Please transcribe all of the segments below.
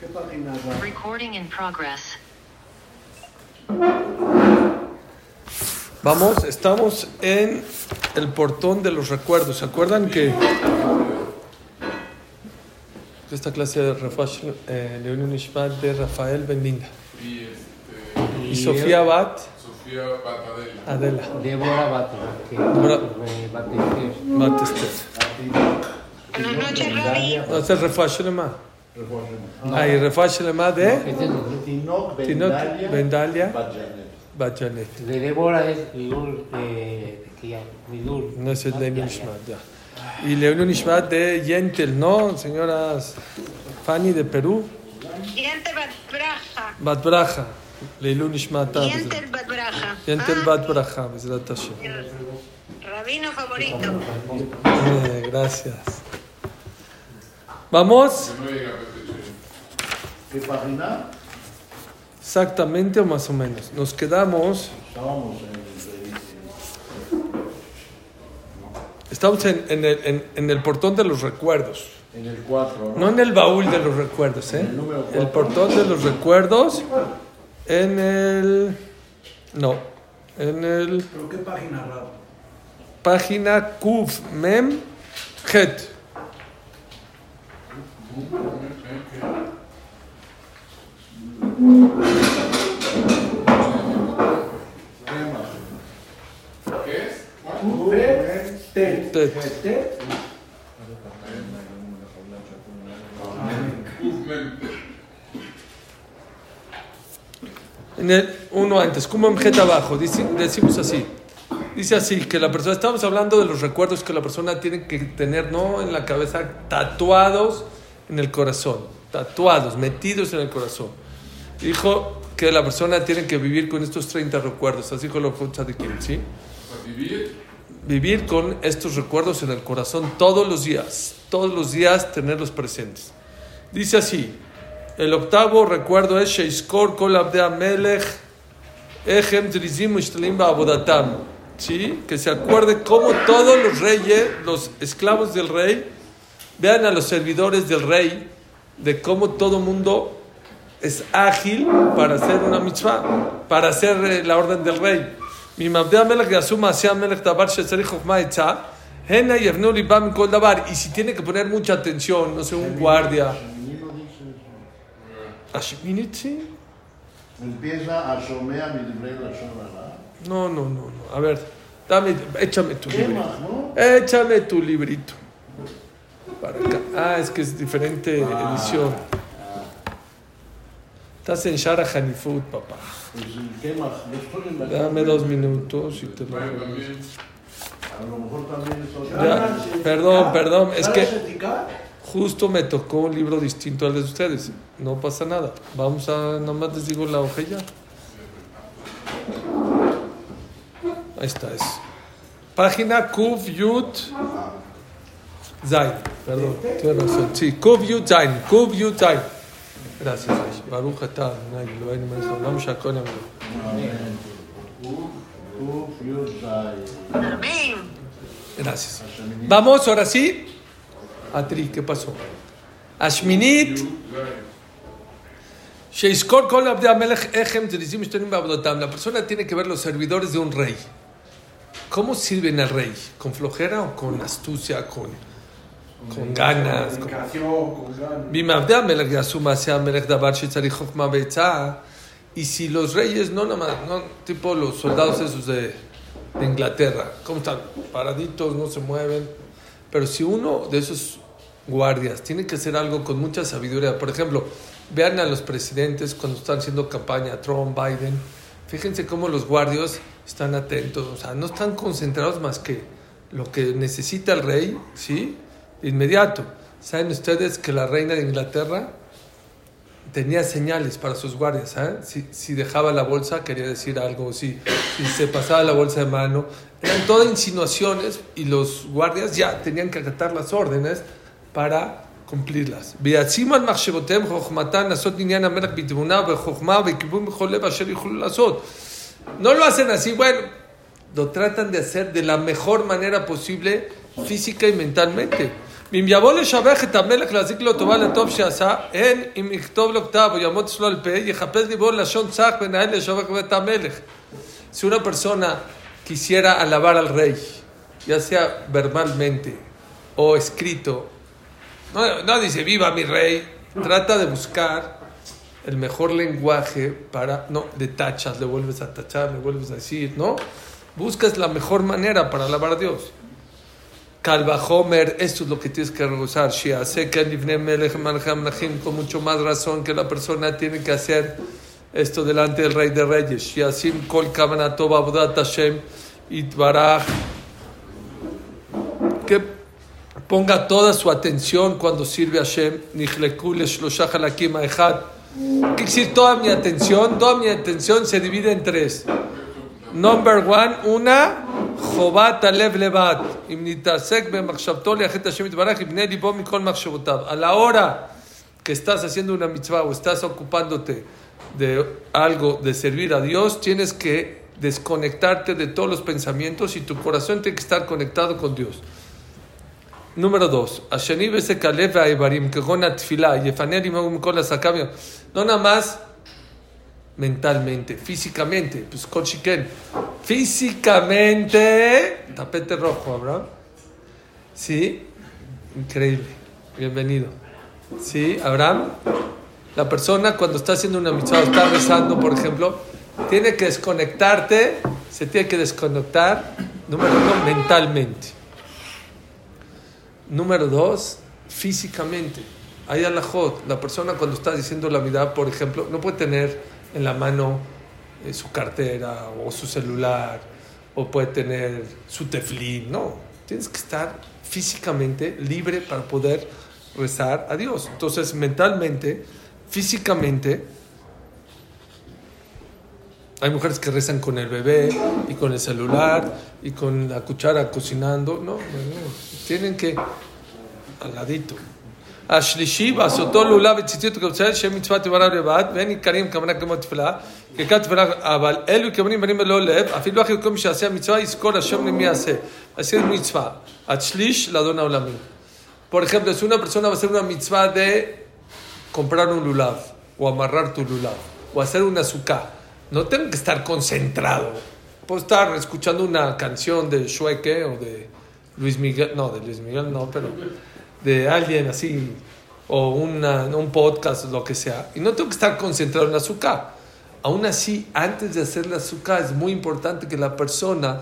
¿Qué página va? Recording in progress. Vamos, estamos en el portón de los recuerdos. ¿Se acuerdan que esta clase de Rafash, eh, León de Rafael Benlinda Y este. y Sofía Bat Sofía Batadela. Adela que Débora- Bat Esther. Buenas noches, Ravi. No, este es Rafash Lema. Ah, y Rafash Lema de Tinot Bendalia Bendalia Bat Janet. Bat Janet. de Débora es Lidul, eh. No es el Ah, ya. Nishmat, ya. Y León Nishmat de Yentel, ¿no? Señoras Fanny de Perú. Yente Bat Braja. Bat Braja. Leilun Nishmat. Yente Bat Braja. Yentel Ah, Bat Braja, Bezrat Hashem. Rabino favorito. Eh, gracias. Vamos no. ¿Qué página? exactamente o más o menos. Nos quedamos, Estábamos en el estamos en, en el, en- en el portón de los recuerdos. en el 4, No en el baúl de los recuerdos, ¿eh? El número cuatro. El portón de los recuerdos en el... No, en el... ¿Pero qué página, Rab? Página Kuf Mem Het. ¿Qué más? ¿Qué es? ¿Cuál? Tet. Tet. Tet. Movement. En el uno antes, como en Jet abajo, dice- decimos así. Dice así, que la persona, estamos hablando de los recuerdos que la persona tiene que tener, no en la cabeza, tatuados en el corazón, tatuados, metidos en el corazón. Dijo que la persona tiene que vivir con estos 30 recuerdos, así dijo los Tzadikim, ¿sí? O sea, vivir. Vivir con estos recuerdos en el corazón todos los días, todos los días tenerlos presentes. Dice así, el octavo recuerdo es Sheiskor Kol Melech Echem Trizim Ba'avodatam. ¿Sí? Que se acuerde cómo todos los reyes, los esclavos del rey, vean a los servidores del rey, de cómo todo mundo es ágil para hacer una mitzvah, para hacer eh, la orden del rey. Mi. Y si tiene que poner mucha atención, no sé, un guardia. Empieza a. No, no, no, no. A ver, dame, échame tu ¿Qué librito. Échame tu librito. Para acá. Ah, es que es diferente edición. Estás en Shara Hanifut, papá. Pues, Dame dos minutos y te lo Bueno, regreso. también. A lo mejor también es otra. Ya, perdón, perdón, es que justo me tocó un libro distinto al de ustedes. No pasa nada. Vamos a, nomás les digo la hoja ya. Ahí está, es. Página Kuf Yut Zain. Perdón, tienes razón. Sí, Kuf Yut Zain. Kuf Yut Zain. Gracias. Baruch atah. Kuf, Yud, Zay. Amén. Gracias. Vamos, ahora sí. Atri, ¿qué pasó? Ashminit. La persona tiene que ver los servidores de un rey. ¿Cómo sirven al rey? ¿Con flojera o con astucia? ¿Con, con ganas? con- ve'etzah. Y si los reyes, no nada más, no, tipo los soldados esos de, de Inglaterra, ¿cómo están? Paraditos, no se mueven. Pero si uno de esos guardias tiene que hacer algo con mucha sabiduría, por ejemplo, vean a los presidentes cuando están haciendo campaña, Trump, Biden, fíjense cómo los guardias están atentos, o sea, no están concentrados más que lo que necesita el rey, ¿sí? inmediato. ¿Saben ustedes que la reina de Inglaterra tenía señales para sus guardias? ¿eh? Si, dejaba la bolsa, quería decir algo, si, si se pasaba la bolsa de mano. Eran todas insinuaciones y los guardias ya tenían que acatar las órdenes para cumplirlas. No lo hacen así, bueno, lo tratan de hacer de la mejor manera posible física y mentalmente. ואם יבוא לשבח את המלך להזיק לו טובה לטוב שעשה, אין אם יכתוב לו כתב או יעמוד אצלו על פה, יחפש ליבו לשון צח ונהל לשבח את המלך. Si una persona quisiera alabar al rey, ya sea verbalmente o escrito, no, no dice viva mi rey, trata de buscar el mejor lenguaje para, no, de tachas, le vuelves a tachar, le vuelves a decir, ¿no? Buscas la mejor manera para alabar a Dios. Calva Homer, esto es lo que tienes que. Shia, sé que con mucho más razón que la persona tiene que hacer esto delante del Rey de Reyes. Shia, Sim Kol Kavanato Abudat Hashem Itbaraj. Que ponga toda su atención cuando sirve a Hashem. Nijleku Leshlosha Halakim Echad. ¿Qué quiere decir toda mi atención? Toda mi atención se divide en tres. Number one, una, Jobat Alev Levat. Im nitasek b'machshavto liachet Hashem yitbarach ibnei libo mikol machshavotav. A la hora que estás haciendo una mitzvah o estás ocupándote de algo, de servir a Dios, tienes que desconectarte de todos los pensamientos y tu corazón tiene que estar conectado con Dios. Número dos, השני בעסק הלב והאיברים, כגון התפילה, יפנה לימו מכל עסקיו. No nada más mentalmente, físicamente, pues con chiquen. Físicamente, tapete rojo, Abraham. Sí, increíble. Bienvenido. Sí, Abraham. La persona cuando está haciendo una mitzvah, está rezando, por ejemplo, tiene que desconectarte, se tiene que desconectar, número uno, mentalmente. Número dos, físicamente. Hay alajot. La persona cuando está diciendo la mitad, por ejemplo, no puede tener en la mano eh, su cartera o su celular o puede tener su teflín. No, tienes que estar físicamente libre para poder rezar a Dios. Entonces, mentalmente, físicamente, hay mujeres que rezan con el bebé y con el celular y con la cuchara cocinando. No, no, no. tienen que al ladito. השלישי, בעשותו לולב וציציות וכיוצא שם מצוות יברא לבד, ואין עיקרים כוונה כמו תפילה, ככת תפילה, אבל אלו כוונים בנים בלא לב, אפילו אחרי כל מי שיעשה המצווה, יזכור השם למי יעשה. Así es mitzvah. Atshlish, la dona olamí. Por ejemplo, si una persona va a hacer una mitzvah de comprar un lulav, o amarrar tu lulav, o hacer una azúcar, no tengo que estar concentrado. Puedo estar escuchando una canción de Shueke o de Luis Miguel, no, de Luis Miguel no, pero de alguien así, o una, un podcast, lo que sea, y no tengo que estar concentrado en la azúcar. Aún así, antes de hacer la azúcar, es muy importante que la persona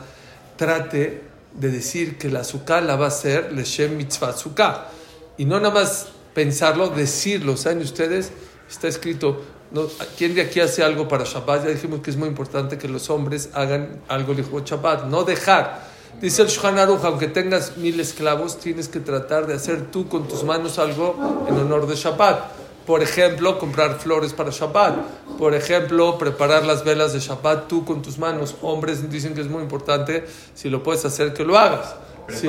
trate de decir que la azúcar la va a hacer Leshem Mitzvah azúcar. Y no nada más pensarlo, decirlo. ¿Saben ustedes? Está escrito, no, ¿quién de aquí hace algo para Shabbat? Ya dijimos que es muy importante que los hombres hagan algo de Shabbat, no dejar. Dice el Shulchan aunque tengas mil esclavos, tienes que tratar de hacer tú con tus manos algo en honor de Shabbat. Por ejemplo, comprar flores para Shabbat. Por ejemplo, preparar las velas de Shabbat tú con tus manos. Hombres dicen que es muy importante, si lo puedes hacer, que lo hagas. ¿sí?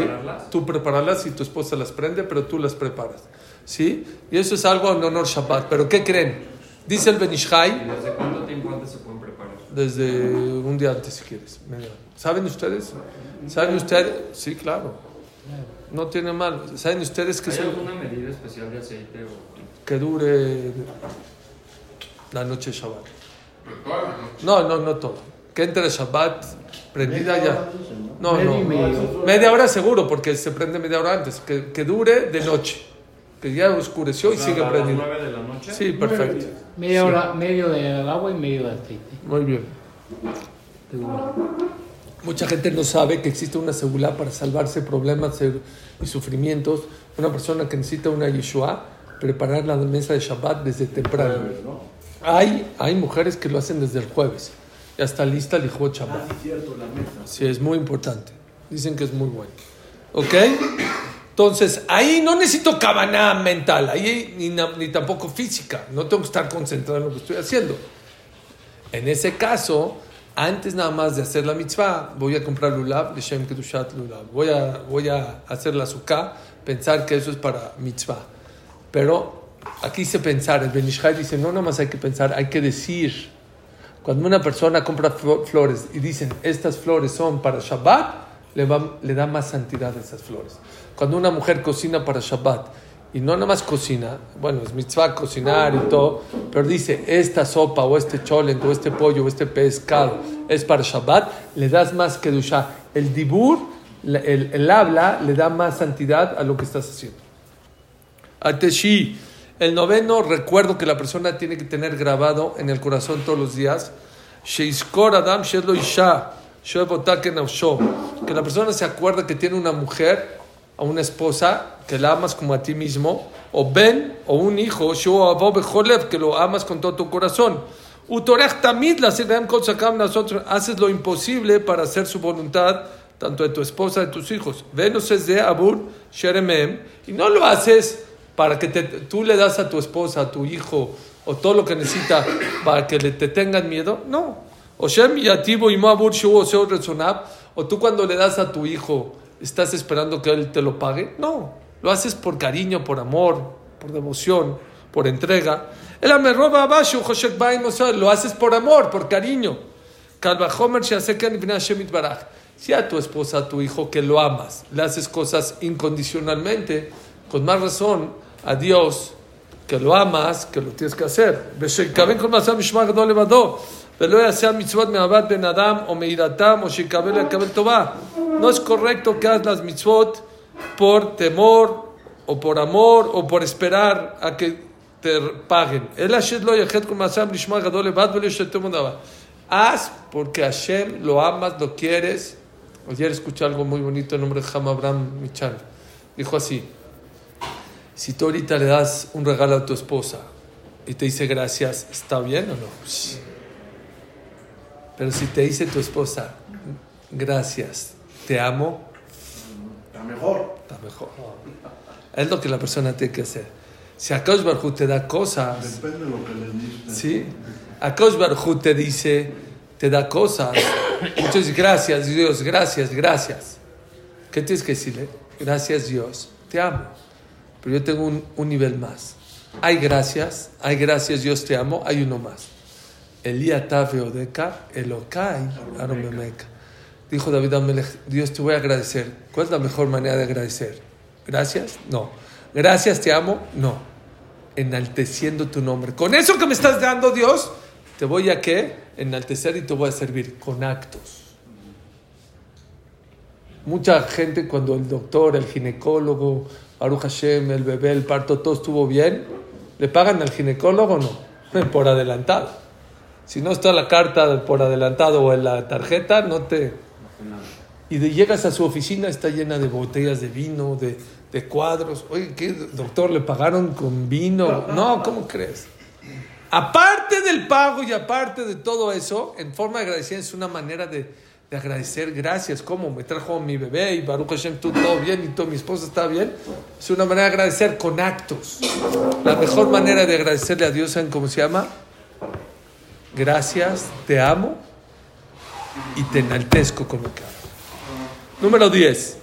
Tú prepararlas y tu esposa las prende, pero tú las preparas. ¿sí? Y eso es algo en honor Shabbat. ¿Pero qué creen? Dice el Benishai. ¿Desde cuánto tiempo antes se pueden preparar? Desde un día antes, si quieres. media. ¿Saben ustedes? ¿Saben ustedes? Sí, claro. No tiene mal. ¿Saben ustedes que, ¿Hay son- alguna medida especial de aceite o...? que dure la noche de Shabbat? Pero toda la noche. No, no, no todo. Que entre Shabbat prendida ya. No, no. Media hora seguro, porque se prende media hora antes. Que, que dure de noche. Que ya oscureció y sigue ¿A las prendido. 9 de la noche? Sí, perfecto. Media hora, medio de agua y medio de aceite. Muy bien. Mucha gente no sabe que existe una seguridad para salvarse problemas y sufrimientos. Una persona que necesita una Yeshua, preparar la mesa de Shabbat desde temprano. Hay, hay mujeres que lo hacen desde el jueves. Ya está lista el hijo Shabbat. Sí, es muy importante. Dicen que es muy bueno. ¿Ok? Entonces, ahí no necesito cabana mental, ahí ni, ni tampoco física. No tengo que estar concentrado en lo que estoy haciendo. En ese caso, antes nada más de hacer la mitzvah, voy a comprar lulav, Leshem Kedushat lulav. Voy a, voy a hacer la sukkah, pensar que eso es para mitzvah. Pero aquí se pensar, el Benishai dice, no nada más hay que pensar, hay que decir. Cuando una persona compra flo- flores y dicen, estas flores son para Shabbat, le, va- le da más santidad a esas flores. Cuando una mujer cocina para Shabbat, y no nada más cocina, bueno, es mitzvah cocinar y todo, pero dice, esta sopa o este cholent o este pollo o este pescado es para Shabbat, le das más que El dibur, el, el habla, le da más santidad a lo que estás haciendo. Ateshi, el noveno recuerdo que la persona tiene que tener grabado en el corazón todos los días. Sheiskor Adam Shelo Isha. Que la persona se acuerde que tiene una mujer, a una esposa, que la amas como a ti mismo, o Ben, o un hijo, que lo amas con todo tu corazón. Utorech nosotros, haces lo imposible para hacer su voluntad, tanto de tu esposa, de tus hijos. Venus es de Abur Sheremem, y no lo haces para que te- tú le das a tu esposa, a tu hijo, o todo lo que necesita para que le, te tengan miedo. No. O Shem y Oseo Rezonab, o tú cuando le das a tu hijo, ¿estás esperando que él te lo pague? No. Lo haces por cariño, por amor, por devoción, por entrega. El amerroba abashu, Joshek Bain, lo haces por amor, por cariño. Si a tu esposa, a tu hijo que lo amas, le haces cosas incondicionalmente, con más razón a Dios que lo amas, que lo tienes que hacer. No es correcto que hagas las mitzvot por temor o por amor o por esperar a que te paguen. Haz porque Hashem lo amas, lo quieres. Ayer escuché algo muy bonito, el nombre de Ham Abraham Michan. Dijo así, si tú ahorita le das un regalo a tu esposa y te dice gracias, ¿está bien o no? Pero si te dice tu esposa, gracias, te amo, Está mejor. está mejor. Es lo que la persona tiene que hacer. Si Akash Barhu te da cosas, Depende de lo que le diste. ¿sí? Akash Barhu te dice, te da cosas. Muchas gracias Dios, gracias, gracias. ¿Qué tienes que decirle? Gracias Dios, te amo. Pero yo tengo un, un nivel más. Hay gracias, hay gracias Dios, te amo, hay uno más. Dijo David Amelech, Dios te voy a agradecer. ¿Cuál es la mejor manera de agradecer? ¿Gracias? No. ¿Gracias, te amo? No. Enalteciendo tu nombre. Con eso que me estás dando, Dios, te voy a qué? Enaltecer y te voy a servir con actos. Mucha gente cuando el doctor, el ginecólogo, Baruch Hashem, el bebé, el parto, todo estuvo bien, ¿le pagan al ginecólogo o no? Por adelantado. Si no está la carta por adelantado o en la tarjeta, no te... Y de, llegas a su oficina, está llena de botellas de vino, de, de cuadros. Oye, ¿qué, doctor? ¿Le pagaron con vino? No, ¿cómo crees? Aparte del pago y aparte de todo eso, en forma de agradecimiento es una manera de, de agradecer gracias. ¿Cómo? Me trajo mi bebé y Baruch Hashem, tú todo bien y todo, mi esposa está bien. Es una manera de agradecer con actos. La mejor manera de agradecerle a Dios, ¿saben cómo se llama? Gracias, te amo y te enaltezco con lo que hago. Número 10.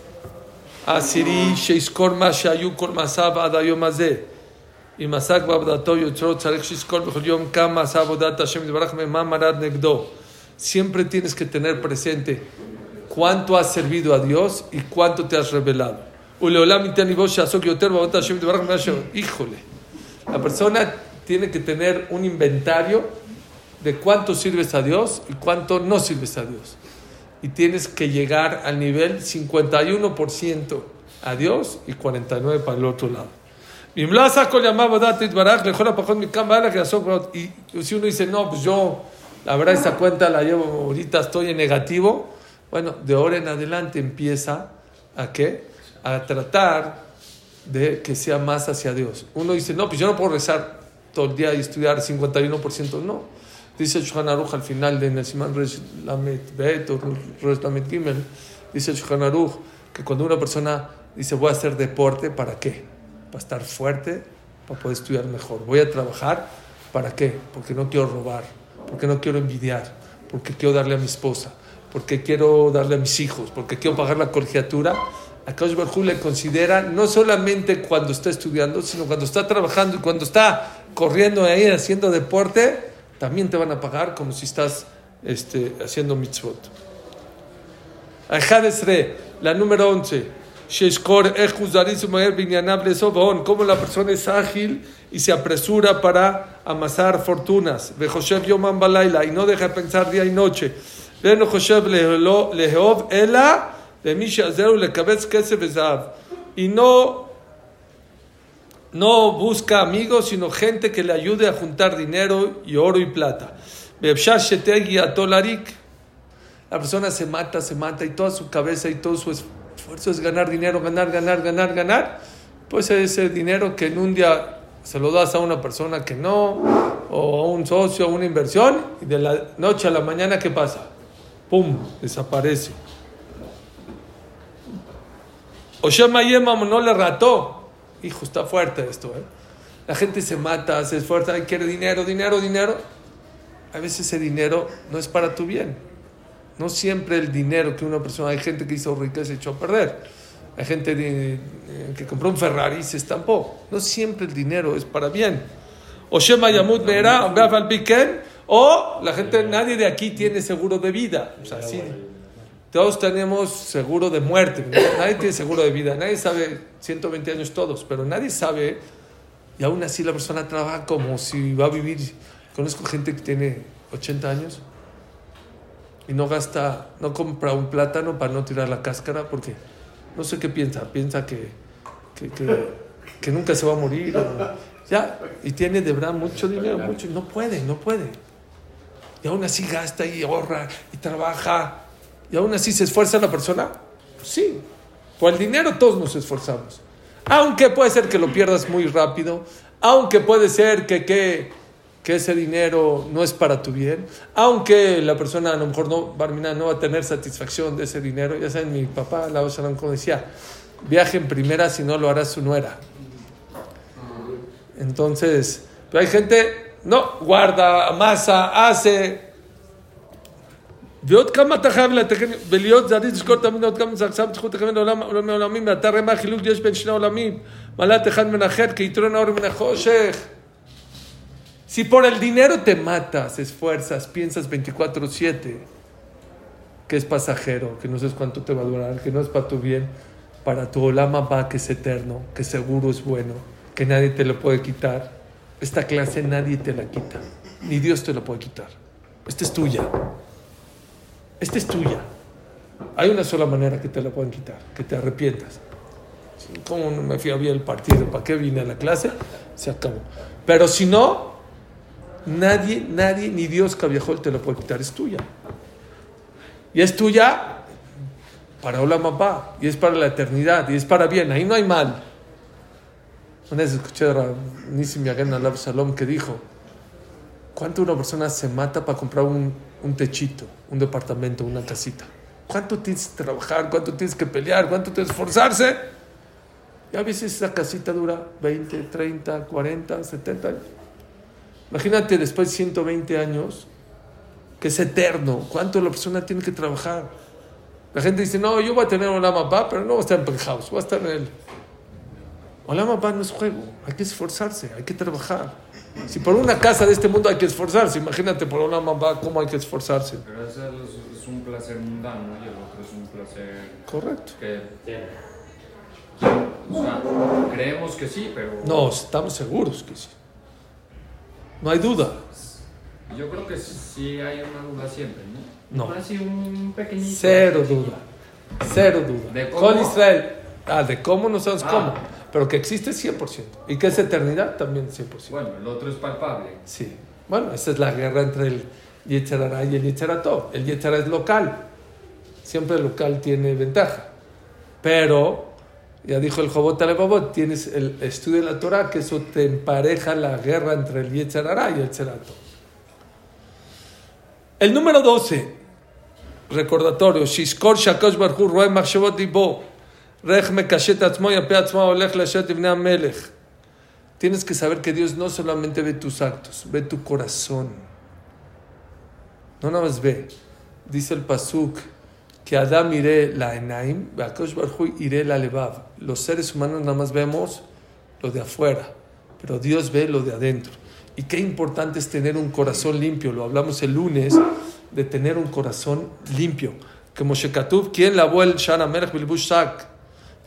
Asiri שיזכור מה שהיו כל מעשיו עד היום הזה. אם עסק בעבודתו יוצרו, צריך שיזכור בכל יום כמה עשה עבודת השם יתברך ומה מרד נגדו. Siempre tienes que tener presente cuánto has servido a Dios y cuánto te has revelado. ולעולם ייתן ליבו שעסוק יותר בעבודת השם יתברך ממה ש... Híjole. La persona tiene que tener un inventario de cuánto sirves a Dios y cuánto no sirves a Dios. Y tienes que llegar al nivel 51% a Dios y 49% para el otro lado. Y si uno dice, no, pues yo, la verdad, esa cuenta la llevo, ahorita estoy en negativo. Bueno, de ahora en adelante empieza a qué? A tratar de que sea más hacia Dios. Uno dice, no, pues yo no puedo rezar todo el día y estudiar 51%. No. Dice el Shulchan Aruch al final de Nesiman Resh Lamet Bet o Resh Lamet Gimel, dice el Aruch que cuando una persona dice voy a hacer deporte, ¿para qué? Para estar fuerte, para poder estudiar mejor. Voy a trabajar, ¿para qué? Porque no quiero robar, porque no quiero envidiar, porque quiero darle a mi esposa, porque quiero darle a mis hijos, porque quiero pagar la colegiatura. A Kaush Barjú le considera no solamente cuando está estudiando, sino cuando está trabajando y cuando está corriendo ahí haciendo deporte, también te van a pagar como si estás este, haciendo mitzvot. La número 11. Sheshkor Ejuzarisu Maer Binyanav Lesovon. Cómo la persona es ágil y se apresura para amasar fortunas. Y no deja de pensar día y noche. Veno Joshev no busca amigos, sino gente que le ayude a juntar dinero y oro y plata. La persona se mata, se mata y toda su cabeza y todo su esfuerzo es ganar dinero, ganar, ganar, ganar, ganar. Pues ese dinero que en un día se lo das a una persona que no, o a un socio, a una inversión, y de la noche a la mañana, ¿qué pasa? ¡Pum! Desaparece. Oshema Yemam no le rató. Hijo, está fuerte esto, ¿eh? La gente se mata, se esfuerza, y quiere dinero, dinero, dinero. A veces ese dinero no es para tu bien. No siempre el dinero que una persona, hay gente que hizo rica se echó a perder. Hay gente de- eh, que compró un Ferrari y se estampó. No siempre el dinero es para bien. O Shema Yamut Meera, o la gente, nadie de aquí tiene seguro de vida. O sea, sí, todos tenemos seguro de muerte. Nadie tiene seguro de vida. Nadie sabe 120 años todos, pero nadie sabe. Y aún así la persona trabaja como si va a vivir. Conozco gente que tiene 80 años y no gasta, no compra un plátano para no tirar la cáscara porque no sé qué piensa. Piensa que, que, que- nunca se va a morir. ya, y tiene de verdad mucho dinero, mucho. y No puede, no puede. Y aún así gasta y ahorra y trabaja. Y aún así se esfuerza la persona. Sí, por el dinero todos nos esforzamos. Aunque puede ser que lo pierdas muy rápido. Aunque puede ser que, que, que ese dinero no es para tu bien. Aunque la persona a lo mejor no, no va a tener satisfacción de ese dinero. Ya saben, mi papá, la Shalom, como decía, viaje en primera si no lo hará su nuera. Entonces, pero hay gente, no, guarda, amasa, hace. ועוד כמה אתה חייב לתקן, ולהיות זריז לזכור תמיד עוד כמה זה עכשיו זכות לכוון לעולם עולמי עולמים, ואתה רואה מה החילוק יש בין שני עולמים, מעלת אחד מן האחר, כיתרון האור מן החושך. Si por el dinero te matas, esfuerzas, piensas 24-7, que es pasajero, que no sabes cuánto te va a durar, que no es para tu bien, para tu olama va que es eterno, que seguro es bueno, que nadie te lo puede quitar. Esta clase nadie te la quita, ni Dios te la puede quitar. Esta es tuya. Esta es tuya. Hay una sola manera que te la pueden quitar, que te arrepientas. ¿Cómo no me fui a ver el partido? ¿Para qué vine a la clase? Se acabó. Pero si no, nadie, nadie, ni Dios Cabiajol te la puede quitar. Es tuya. Y es tuya para Olam Abba, y es para la eternidad, y es para bien. Ahí no hay mal. Una vez escuché a Nissim Yagen Alab Shalom que dijo: ¿Cuánto una persona se mata para comprar un, un techito, un departamento, una casita? ¿Cuánto tienes que trabajar? ¿Cuánto tienes que pelear? ¿Cuánto tienes que esforzarse? Y a veces esa casita dura 20, 30, 40, 70 años. Imagínate después de 120 años, que es eterno. ¿Cuánto la persona tiene que trabajar? La gente dice, no, yo voy a tener un Abba, pero no voy a estar en penthouse, voy a estar en el... Olam Abba no es juego, hay que esforzarse, hay que trabajar. Si por una casa de este mundo hay que esforzarse, imagínate por Olam Abba cómo hay que esforzarse. Pero ese es, un placer mundano y el otro es un placer Correcto. que... O sea, creemos que sí, pero... No, estamos seguros que sí. No hay duda. Yo creo que sí hay una duda siempre, ¿no? No. Así un pequeñito... Cero duda. Cero duda. ¿De cómo? Con Israel. Ah, de cómo no sabes Ah. cómo. Pero que existe 100%. Y que es eternidad también 100%. Bueno, el otro es palpable. Sí. Bueno, esa es la guerra entre el Yetzerara y el Yetzeratov. El Yetzerara es local. Siempre el local tiene ventaja. Pero, ya dijo el Jobot Alebabot, tienes el estudio de la Torah, que eso te empareja la guerra entre el Yetzerara y el Yetzeratov. El número 12, recordatorio, Shishkor Shakosh Barhu Roe Machshavot Dibo, Rech Mekashet Atzmo Yape Atzmo Olech Lashet Ibnei Amelech. Tienes que saber que Dios no solamente ve tus actos, ve tu corazón. No nada más ve. Dice el Pasuk que Adam iré la Enaim, Bakosh Barhu iré la Levav. Los seres humanos nada más vemos lo de afuera, pero Dios ve lo de adentro. Y qué importante es tener un corazón limpio. Lo hablamos el lunes de tener un corazón limpio. como Shekatub, ¿quién lavó el Shana Melech Bilbush Shak?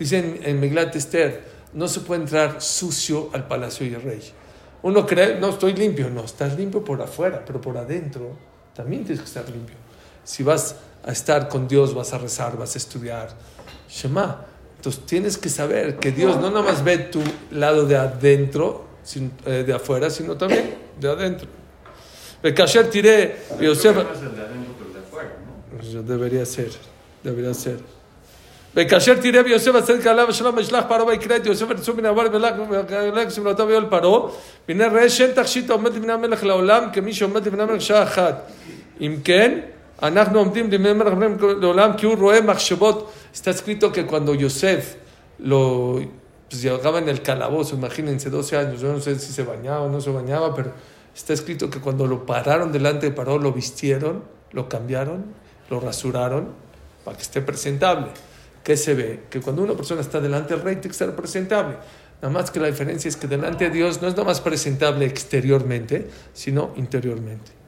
Dice en, en Meglat Esther, no se puede entrar sucio al palacio del rey. Uno cree, no, estoy limpio. No, estás limpio por afuera, pero por adentro también tienes que estar limpio. Si vas a estar con Dios, vas a rezar, vas a estudiar. Shema. Entonces tienes que saber que Dios no nada más ve tu lado de adentro, sin- eh, de afuera, sino también de adentro. El kasher tiré. Pues debería ser, debería ser וכאשר תראה ביוסף הצדיק עליו השלום וישלח פרעה ויקרא את יוסף ורצו מן העבר ולך סבלותיו ויואל פרעה והנה ראה שאין תכשיט העומד לפני המלך לעולם כמי שעומד לפני המלך שעה אחת אם כן אנחנו עומדים לפני המלך לעולם כי הוא רואה מחשבות está escrito que cuando Yosef lo pues, llegaba en el calabozo imagínense 12 años yo no sé si se bañaba o no se bañaba pero está escrito que cuando lo pararon delante de Paró lo vistieron lo cambiaron lo rasuraron para que esté presentable ¿Qué se ve? Que cuando una persona está delante del rey tiene que estar presentable. Nada más que la diferencia es que delante de Dios no es nada más presentable exteriormente, sino interiormente.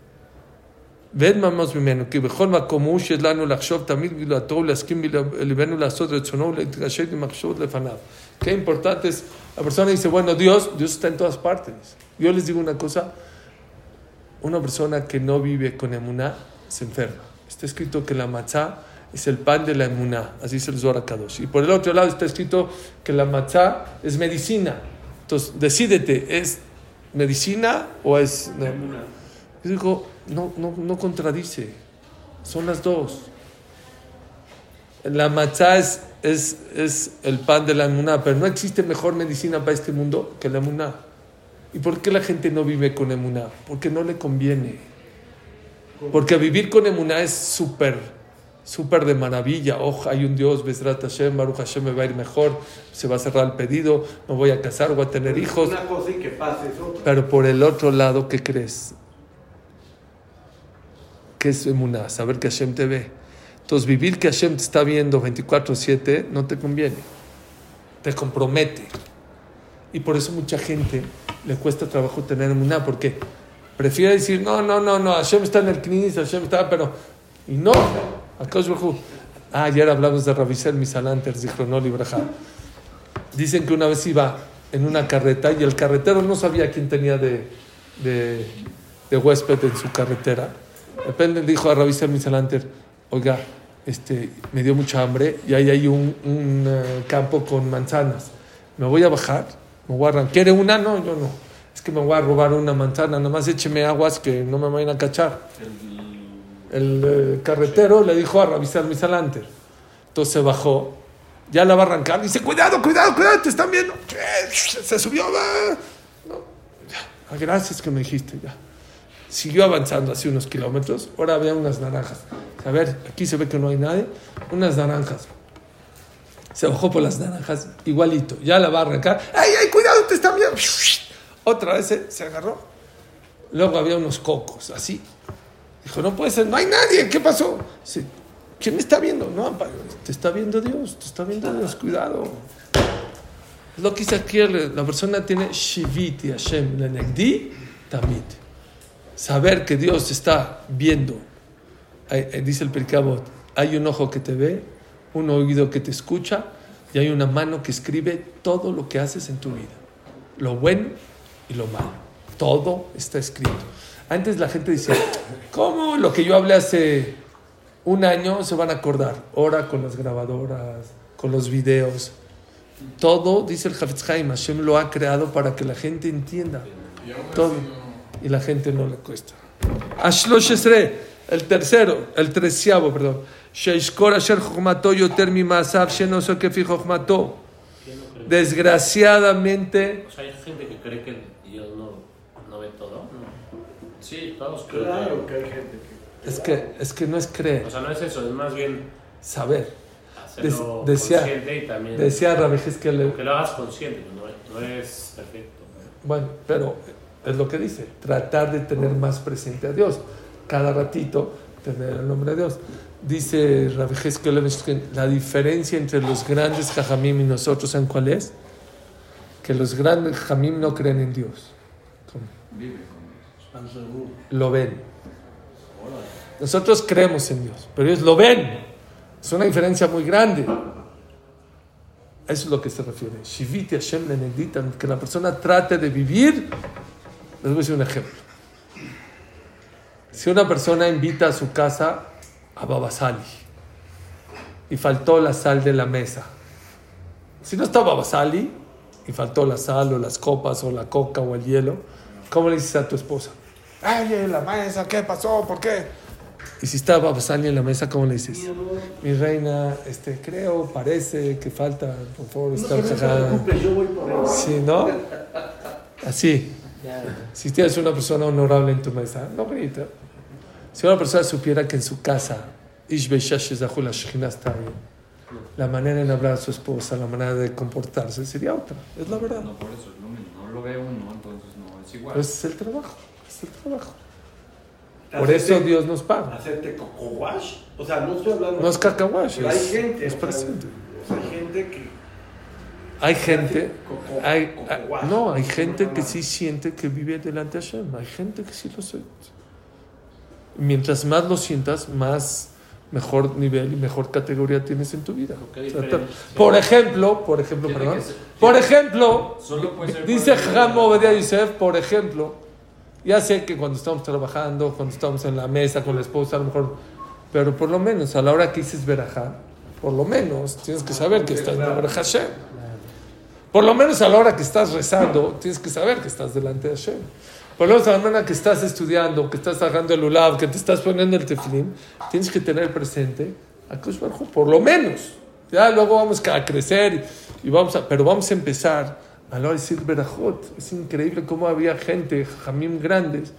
ואין ממש ממנו, כי בכל מקום הוא שיש לנו לחשוב תמיד גדולתו ולהסכים בלבנו לעשות רצונו ולהתקשט עם מחשבות לפניו. Qué importante es, la persona dice, bueno, Dios, Dios está en todas partes. Yo les digo una cosa, una persona que no vive con emuná se enferma. Está escrito que la matzá es el pan de la emuná, así es el Zohar Kadosh. Y por el otro lado está escrito que la matzá es medicina. Entonces, decídete, ¿es medicina o es... no? Yo digo, no, no, no contradice, son las dos. La matzá es, es, es el pan de la emuná, pero no existe mejor medicina para este mundo que la emuná. ¿Y por qué la gente no vive con emuná? Porque no le conviene. Porque vivir con emuná es súper, súper de maravilla. Oh, hay un Dios, Besrat Hashem, Baruch Hashem me va a ir mejor, se va a cerrar el pedido, me voy a casar, voy a tener hijos. Una cosa y que pase es otra. Pero por el otro lado, ¿qué crees? ¿Qué es emuná? Saber que Hashem te ve. Entonces, vivir que Hashem te está viendo 24-7 no te conviene. Te compromete. Y por eso mucha gente le cuesta trabajo tener emuná, porque prefiere decir, no, no, no, no, Hashem está en el Knis, Hashem está, pero... Y no. Ah, ayer hablamos de Ravisel Misalanter, Zichronol Ibrahá. Dicen que una vez iba en una carreta y el carretero no sabía quién tenía de, de, de huésped en su carretera. De repente dijo a Ravisel Misalanter, oiga, este, me dio mucha hambre y ahí hay un, eh, campo con manzanas. Me voy a bajar, me voy a arrancar. ¿Quiere una? No, yo no. Es que me voy a robar una manzana, nada más écheme aguas que no me vayan a cachar. Eh, carretero le dijo a Ravisel Misalanter. Entonces se bajó, ya la va a arrancar, dice, cuidado, cuidado, cuidado, te están viendo. Se subió, va. No. Ah, gracias que me dijiste, ya. Siguió avanzando así unos kilómetros, ahora había unas naranjas. A ver, aquí se ve que no hay nadie, unas naranjas. Se bajó por las naranjas, igualito, ya la va a arrancar. ¡Ay, ay, cuidado, te están viendo! Otra vez se, se agarró. Luego había unos cocos, así. Dijo, no puede ser, no hay nadie, ¿qué pasó? Dice, ¿Quién me está viendo? No, te está viendo Dios, te está viendo Dios, cuidado. Lo que dice aquí, la persona tiene Shiviti Hashem Lenegdi Tamid. Saber que Dios está viendo. Dice el Percabot, hay un ojo que te ve, un oído que te escucha y hay una mano que escribe todo lo que haces en tu vida. Lo bueno y lo malo. Todo está escrito. Antes la gente decía, ¿cómo lo que yo hablé hace un año se van a acordar? Ahora con las grabadoras, con los videos. Todo, dice el Hafetz Haim, Hashem lo ha creado para que la gente entienda. Todo. Y la gente no le cuesta. Ashlosh Esre, el tercero, el treceavo, perdón. Sheishkor Asher Chochmato Yoter Mimasav Shenoso Kefi. Desgraciadamente, O sea, hay gente que cree que Dios no, no ve todo. Sí, Todos creen Claro que hay gente que. es que, es que no es creer, O sea, no es eso, es más bien saber. hacerlo Des- decía- consciente y también. Decía que le, Que lo hagas consciente, no, no es perfecto. Bueno, pero es lo que dice, tratar de tener más presente a Dios. Cada ratito tener el nombre de Dios. Dice Hezkel Levenstein, la diferencia entre los grandes jajamim y nosotros, ¿saben cuál es? Que los grandes jajamim no creen en Dios. Lo ven. Nosotros creemos en Dios, pero ellos lo ven. Es una diferencia muy grande. Eso es lo que se refiere. Shiviti Hashem Leneditan, que la persona trate de vivir. Les voy a decir un ejemplo. Si una persona invita a su casa a Babasali y faltó la sal de la mesa, si no está Babasali y faltó la sal o las copas o la coca o el hielo, ¿cómo le dices a tu esposa? Ay, la mesa, ¿qué pasó? ¿Por qué? Y si está Babasali en la mesa, ¿cómo le dices? Mi reina, este, creo, parece que falta, por favor, No, estar no yo voy por él. Sí, ¿no? Así. Ya, Si tienes una persona honorable en tu mesa, no grita. Si una persona supiera que en su casa, la está bien, la manera en hablar a su esposa, la manera de comportarse sería otra. Es la verdad. No, por eso es lo mismo. No lo ve uno, entonces no es igual. Ese es el trabajo. Es el trabajo. Por eso Dios nos paga. Hacerte coco wash. O sea, no estoy hablando. No es cacahuash, hay es, gente. es presente. o sea, hay gente que. Hay gente, Coco- hay, coco hay- no, hay gente que sí siente que vive delante de Hashem. Hay gente que sí lo siente. Mientras más lo sientas, más mejor nivel y mejor categoría tienes en tu vida. O sea, por ejemplo, por ejemplo, perdón, ser- por ejemplo, dice Jamo Obadiah Yosef, por ejemplo, ya sé que cuando estamos trabajando, cuando estamos en la mesa con la esposa, a lo mejor, pero por lo menos a la hora que dices verajá, por lo menos tienes que saber que estás en verajá Hashem. Por lo menos a la hora que estás rezando, tienes que saber que estás delante de Hashem. Por lo menos a la hora que estás estudiando, que estás sacando el ulab, que te estás poniendo el tefilín, tienes que tener presente a Kosh Baruj Hu, por lo menos. Ya luego vamos a crecer y vamos a, pero vamos a empezar a la hora de decir verajot. Es increíble cómo había gente, jamim grandes,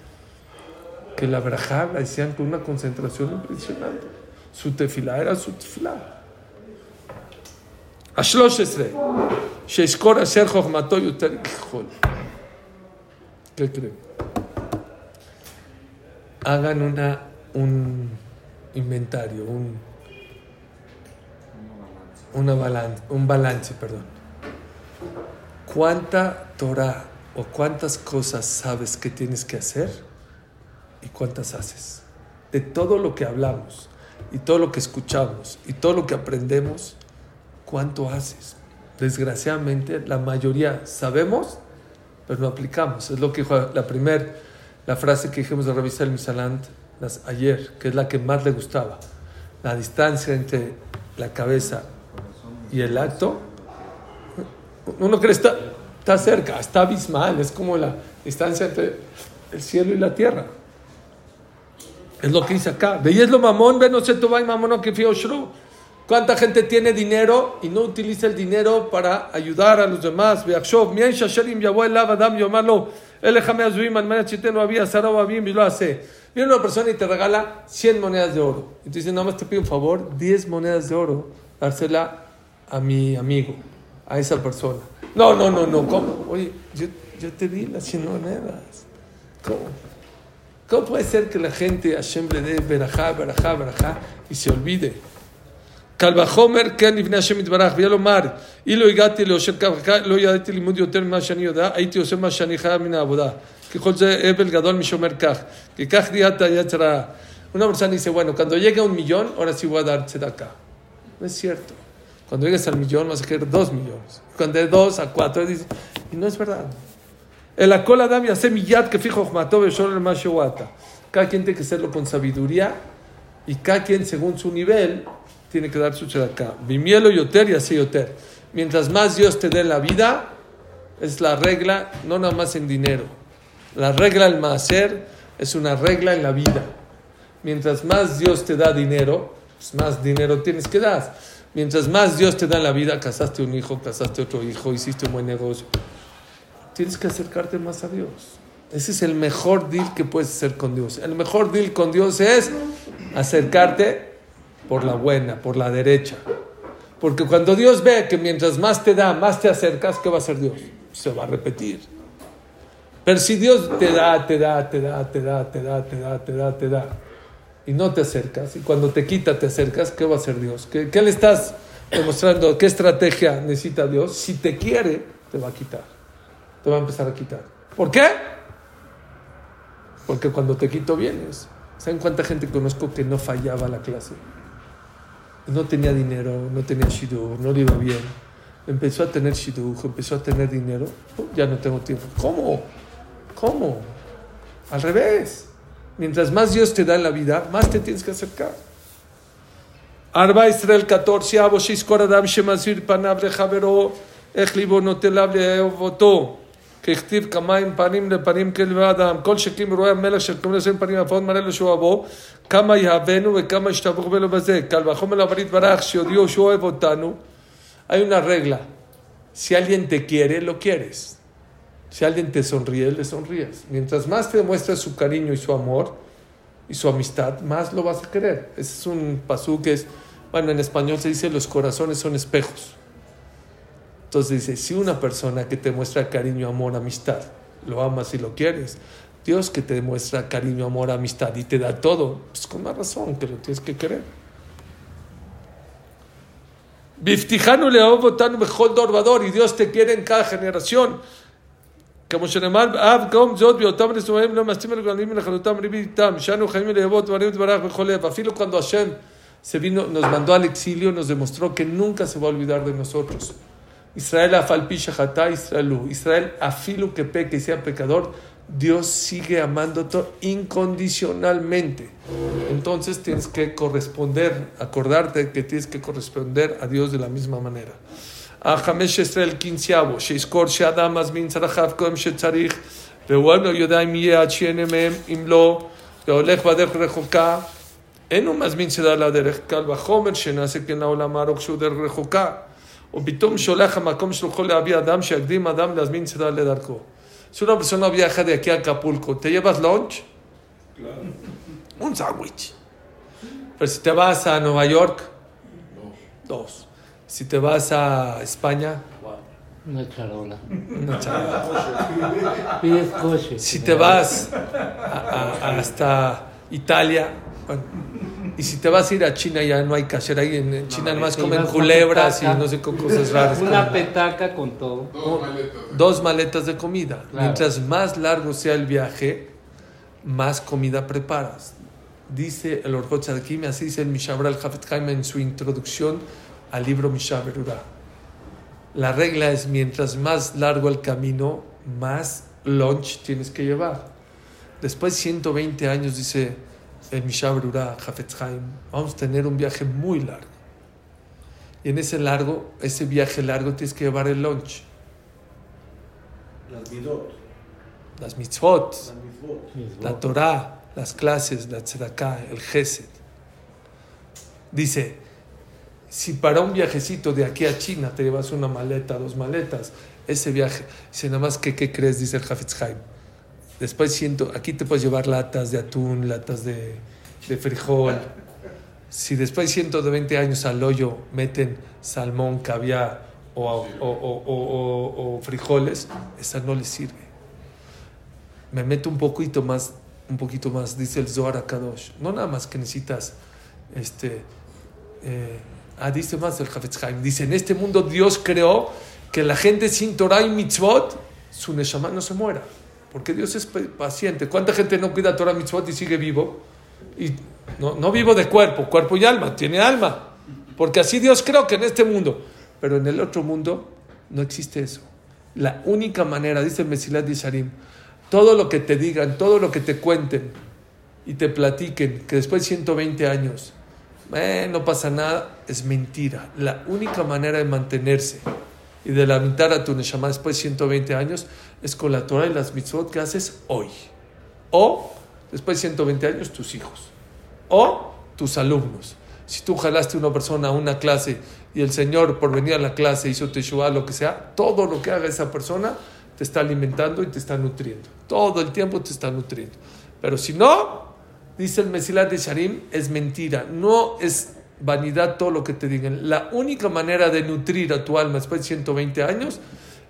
que la verajá la decían con una concentración impresionante. Su tefilá era su tefilá. ה-13, שיזכור אשר חוכמתו יותר כחול. Hagan una, un inventario, un, una balance, un balance, perdón. ¿Cuánta Torah o cuántas cosas sabes que tienes que hacer y cuántas haces? De todo lo que hablamos y todo lo que escuchamos y todo lo que aprendemos, ¿cuánto haces? Desgraciadamente, la mayoría sabemos, pero no aplicamos. Es lo que dijo la primera, la frase que dijimos de Rabbi el Misalant ayer, que es la que más le gustaba. La distancia entre la cabeza y el acto, uno cree está, está cerca, está abismal, es como la distancia entre el cielo y la tierra. Es lo que dice acá. Veías lo mamón, ve no sé tu mamón que fío. ¿Cuánta gente tiene dinero y no utiliza el dinero para ayudar a los demás? Viene una persona y te regala 100 monedas de oro. Y te dice, nada más te pido un favor, 10 monedas de oro, dársela a mi amigo, a esa persona. No, no, no, no, ¿cómo? Oye, yo, yo te di las 100 monedas. ¿Cómo? ¿Cómo puede ser que la gente Hashem le dé verajá, verajá, verajá y se olvide? קל וחומר כן לפני השם יתברך, ויהיה לומר, אילו הגעתי ליושר כך וכך, לא ידעתי לימוד יותר ממה שאני יודע, הייתי עושה מה שאני חייב מן העבודה. ככל זה אבל גדול משומר כך, כי כך דיעת יצר הרע. Una persona dice, bueno, cuando llegue a un millón, ahora sí voy a dar tzedakah. No es cierto. Cuando llegues al millón, vas a querer dos millones. Cuando de dos a cuatro, dice, y no es verdad. El akol adam yase miyad que fijo mató beshor el mashewata. Cada quien tiene que hacerlo con sabiduría y cada quien según su nivel tiene que dar su tzedakah. Vimielo yoter y así yoter. Mientras más Dios te dé la vida, es la regla, no nada más en dinero. La regla del maaser es una regla en la vida. Mientras más Dios te da dinero, pues más dinero tienes que dar. Mientras más Dios te da la vida, casaste un hijo, casaste otro hijo, hiciste un buen negocio. Tienes que acercarte más a Dios. Ese es el mejor deal que puedes hacer con Dios. El mejor deal con Dios es acercarte por la buena, por la derecha. Porque cuando Dios ve que mientras más te da, más te acercas, ¿qué va a hacer Dios? Se va a repetir. Pero si Dios te da, te da, te da, te da, te da, te da, te da, te da, y no te acercas, y cuando te quita te acercas, ¿qué va a hacer Dios? ¿Qué, le estás demostrando? ¿Qué estrategia necesita Dios? Si te quiere, te va a quitar. Te va a empezar a quitar. ¿Por qué? Porque cuando te quito vienes. ¿Saben cuánta gente conozco que no fallaba la clase? No tenía dinero, no tenía shidur, no le iba bien. Empezó a tener shidur, empezó a tener dinero. "Oh, ya no tengo tiempo. ¿Cómo? ¿Cómo? Al revés. Mientras más Dios te da en la vida, más te tienes que acercar. Arba Israel 14, Abo Shizkor Adam Shemazir Panav Rechavero, Ech Libo Notelav Leovoto, ככתיב כמים פנים לפנים כלב האדם, כל שקים רואה המלך של כמובן עשרים פנים יפות מראה לו שהוא אבו, כמה יהבנו וכמה ישתבחו בנו בזה. קל וחומר לעבר יתברך שיודיעו שהוא אוהב אותנו. Hay una regla. Si alguien te quiere, lo quieres. Si alguien te sonríe, le sonríes. Mientras más te demuestra su cariño y su amor y su amistad, más lo vas a querer. Ese es un pasú que es, bueno, en español se dice los corazones son espejos. Entonces dice, si una persona que te muestra cariño, amor, amistad, lo amas y lo quieres, Dios que te demuestra cariño, amor, amistad y te da todo, pues con más razón que lo tienes que querer. Biftijanu leov otanu bechol dor vador, y Dios te quiere en cada generación. כמו שנאמר, אב קום זאת באותם נשואים לא מסתים על גאונים לחלוטם ריבי איתם, שאנו חיים להבות דברים יתברך בכל לב. אפילו cuando Hashem se vino, nos mandó al exilio, nos demostró que nunca se va a olvidar de nosotros. Israel afalpisha hatá Israelú. Israel afilu que peque y sea pecador, Dios sigue amándote incondicionalmente. Entonces tienes que corresponder, acordarte que tienes que corresponder a Dios de la misma manera. A Jamesh Israel quinceavo, Sheiskor Shadam Azmin Sarachav Koem Shetzarich, Bewano Yodaim Ye Achienemem Imlo, Beolech Badech Rechoká, Enu Mazmin Sedala Derech Kalva Homer Shenase Ken Laolamar Okshu Der Rechoká. ופתאום שולח המקום שלוחו להביא אדם שיקדים אדם להזמין צדה לדרכו. Si una persona viaja de aquí a Acapulco, ¿te llevas lunch? Un sándwich. Pero si te vas a Nueva York, dos. Si te vas a España, Una charola. una charla. Pides coche. Si te vas a- a- hasta Italia, bueno, y si te vas a ir a China, ya no hay kasher ahí. En en China nomás comen culebras y no sé con cosas raras. Una petaca con todo. Dos maletas. Dos maletas de comida. Claro. Mientras más largo sea el viaje, más comida preparas. Dice el Orjot Tzadkim, así dice el Mishabra el Hafet Haim en su introducción al libro Mishaberura. La regla es mientras más largo el camino, más lunch tienes que llevar. Después de 120 años, dice el Mishaberura, Hafet Haim, vamos a tener un viaje muy largo. Y en ese largo, ese viaje largo tienes que llevar el lunch. Las midot, las mitzvot, las mitzvot. La. Torah, las clases, la tzedakah, el gesed. Dice, si para un viajecito de aquí a China te llevas una maleta, dos maletas, ese viaje, dice nada más que, ¿qué crees? Dice el Hafetz Haim. Después siento, aquí te puedes llevar latas de atún, latas de, de frijol. Si después de 120 años al hoyo meten salmón, caviar o, o- o- frijoles, esa no les sirve me meto un poquito más, un poquito más, dice el Zohar Kadosh. No nada más que necesitas, este, eh, ah, dice más el Hafetz Haim. Dice, en este mundo Dios creó que la gente sin Torah y mitzvot, su neshama no se muera. Porque Dios es pa- paciente. ¿Cuánta gente no cuida Torah mitzvot y sigue vivo? Y no, no vivo de cuerpo, cuerpo y alma, tiene alma. Porque así Dios creó que en este mundo. Pero en el otro mundo no existe eso. La única manera, dice el Mesilat de Sharim, todo lo que te digan, todo lo que te cuenten y te platiquen, que después de 120 años, eh, no pasa nada, es mentira. La única manera de mantenerse y de lamentar a tu Neshama después de 120 años es con la Torah y las mitzvot que haces hoy. O después de 120 años, tus hijos. O tus alumnos. Si tú jalaste a una persona a una clase y el Señor por venir a la clase hizo teshuva, lo que sea, todo lo que haga esa persona te está alimentando y te está nutriendo. Todo el tiempo te está nutriendo. Pero si no, dice el Mesilat de Sharim, es mentira. No es vanidad todo lo que te digan. La única manera de nutrir a tu alma después de 120 años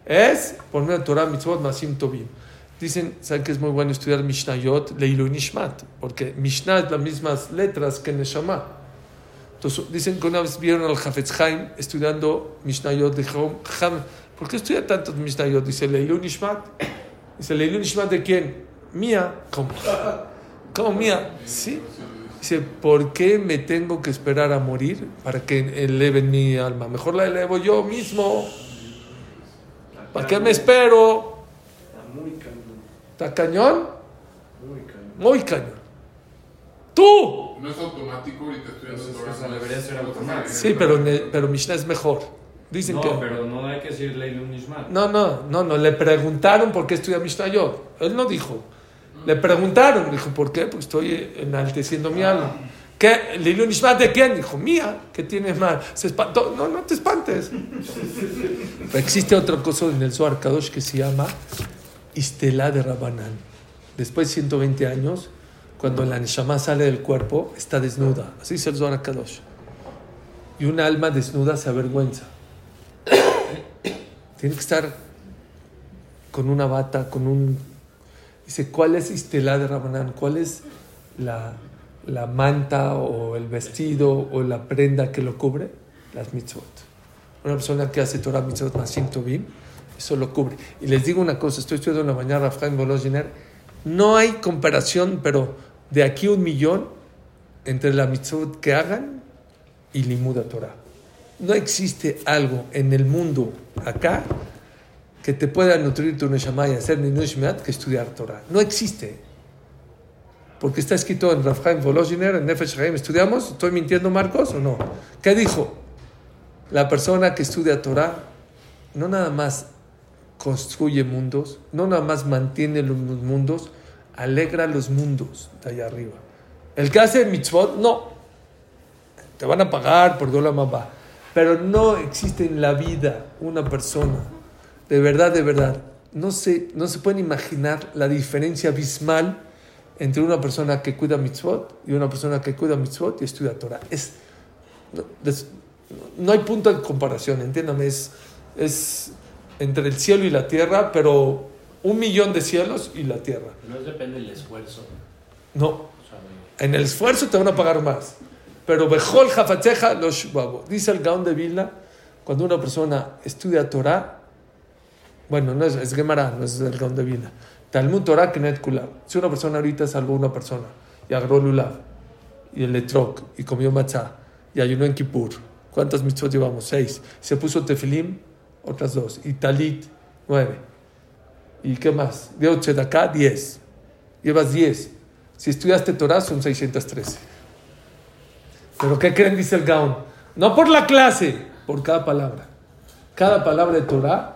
es poner a Torah, Mitzvot, Masim Tovim. Dicen, ¿saben que es muy bueno estudiar Mishnayot, Leilu Nishmat? Porque Mishnah es las mismas letras que Neshama. Entonces, dicen que una vez vieron al Hafetz Haim estudiando Mishnayot de Ham. ¿Por qué estudia tantos Mishnayot? Dice Leilu Nishmat. Dice Leilu Nishmat de quién? Mía. ¿Cómo? ¿Cómo mía? Sí. Dice, ¿por qué me tengo que esperar a morir para que eleven mi alma? Mejor la elevo yo mismo. ¿Para qué me espero? Está muy cañón. ¿Está cañón? Muy cañón. Muy cañón. ¡Tú! No es automático ahorita estudiando Entonces, Torah, o sea, no es- debería ser automático. Sí, pero, pero Mishnah es mejor. Dicen No, que... pero no hay que decir Leilun Nishmat. No, no, no, no. Le preguntaron por qué estudia Mishnah yo. Él no dijo. Le preguntaron. Dijo, ¿por qué? Pues estoy enalteciendo mi alma. ¿Qué? ¿Lilu Nishmat de quién? Dijo, mía. ¿Qué tiene mal? Se espantó. No, no te espantes. Pero existe otra cosa en el Zohar Kadosh que se llama Istelá de Rabanán. Después de 120 años, cuando la Neshama sale del cuerpo, está desnuda. Así es el Zohar Kadosh. Y un alma desnuda se avergüenza. Tiene que estar con una bata, con un... Dice, ¿cuál es Istelá de Rabanán? ¿Cuál es la, la manta o el vestido o la prenda que lo cubre? Las mitzvot. Una persona que hace Torah mitzvot masim tovim, eso lo cubre. Y les digo una cosa, estoy estudiando en la mañana Rafael Bologiner, no hay comparación, pero de aquí un millón entre la mitzvot que hagan y limuda Torah. No existe algo en el mundo acá que te pueda nutrir tu neshama y hacer ni Shmeat que estudiar Torah. No existe. Porque está escrito en Rafael Volozhiner, en Nefesh Haim. ¿Estudiamos? ¿Estoy mintiendo, Marcos, o no? ¿Qué dijo? La persona que estudia Torah no nada más construye mundos, no nada más mantiene los mundos, alegra los mundos de allá arriba. El que hace mitzvot, no. Te van a pagar por Dola Mabá. Pero no existe en la vida una persona, de verdad, de verdad, no se, no se pueden imaginar la diferencia abismal entre una persona que cuida mitzvot y una persona que cuida mitzvot y estudia Torah. Es, no, hay punto de comparación, entiéndame, es, es entre el cielo y la tierra, pero un millón de cielos y la tierra. No depende del esfuerzo. No, en el esfuerzo te van a pagar más. Pero Bejol Jafatzeja los. Dice el Gaón de Vilna, cuando una persona estudia Torah, bueno, no es, es Gemara, no es el Gaón de Vilna. Talmud Torah Kenet Kulav. Si una persona ahorita salvó una persona y agarró Lulav y el Letrok y comió matzah y ayunó en Kippur, ¿cuántas mitzvot llevamos? Seis. Se puso tefilim, otras dos. Y talit, nueve. ¿Y qué más? Dio tzedaká, diez. Llevas diez. Si estudiaste Torah son 613. Pero ¿qué creen? Dice el Gaon. No por la clase, por cada palabra. Cada palabra de Torah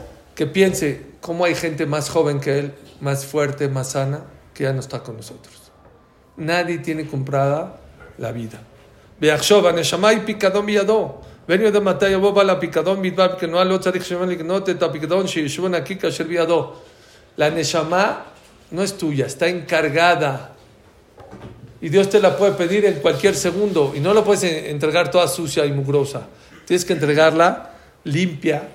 Que piense cómo hay gente más joven que él, más fuerte, más sana, que ya no está con nosotros. Nadie tiene comprada la vida. ויחשוב, הנשמה היא פיקדון בידו. ואין יודע מתי יבוא בעל הפיקדון בדבר כנועה, לא צריך שמן לקנות את הפיקדון שישבו נקי כאשר בידו. La neshama no es tuya, está encargada. Y Dios te la puede pedir en cualquier segundo. Y no la puedes en- entregar toda sucia y mugrosa. Tienes que entregarla limpia,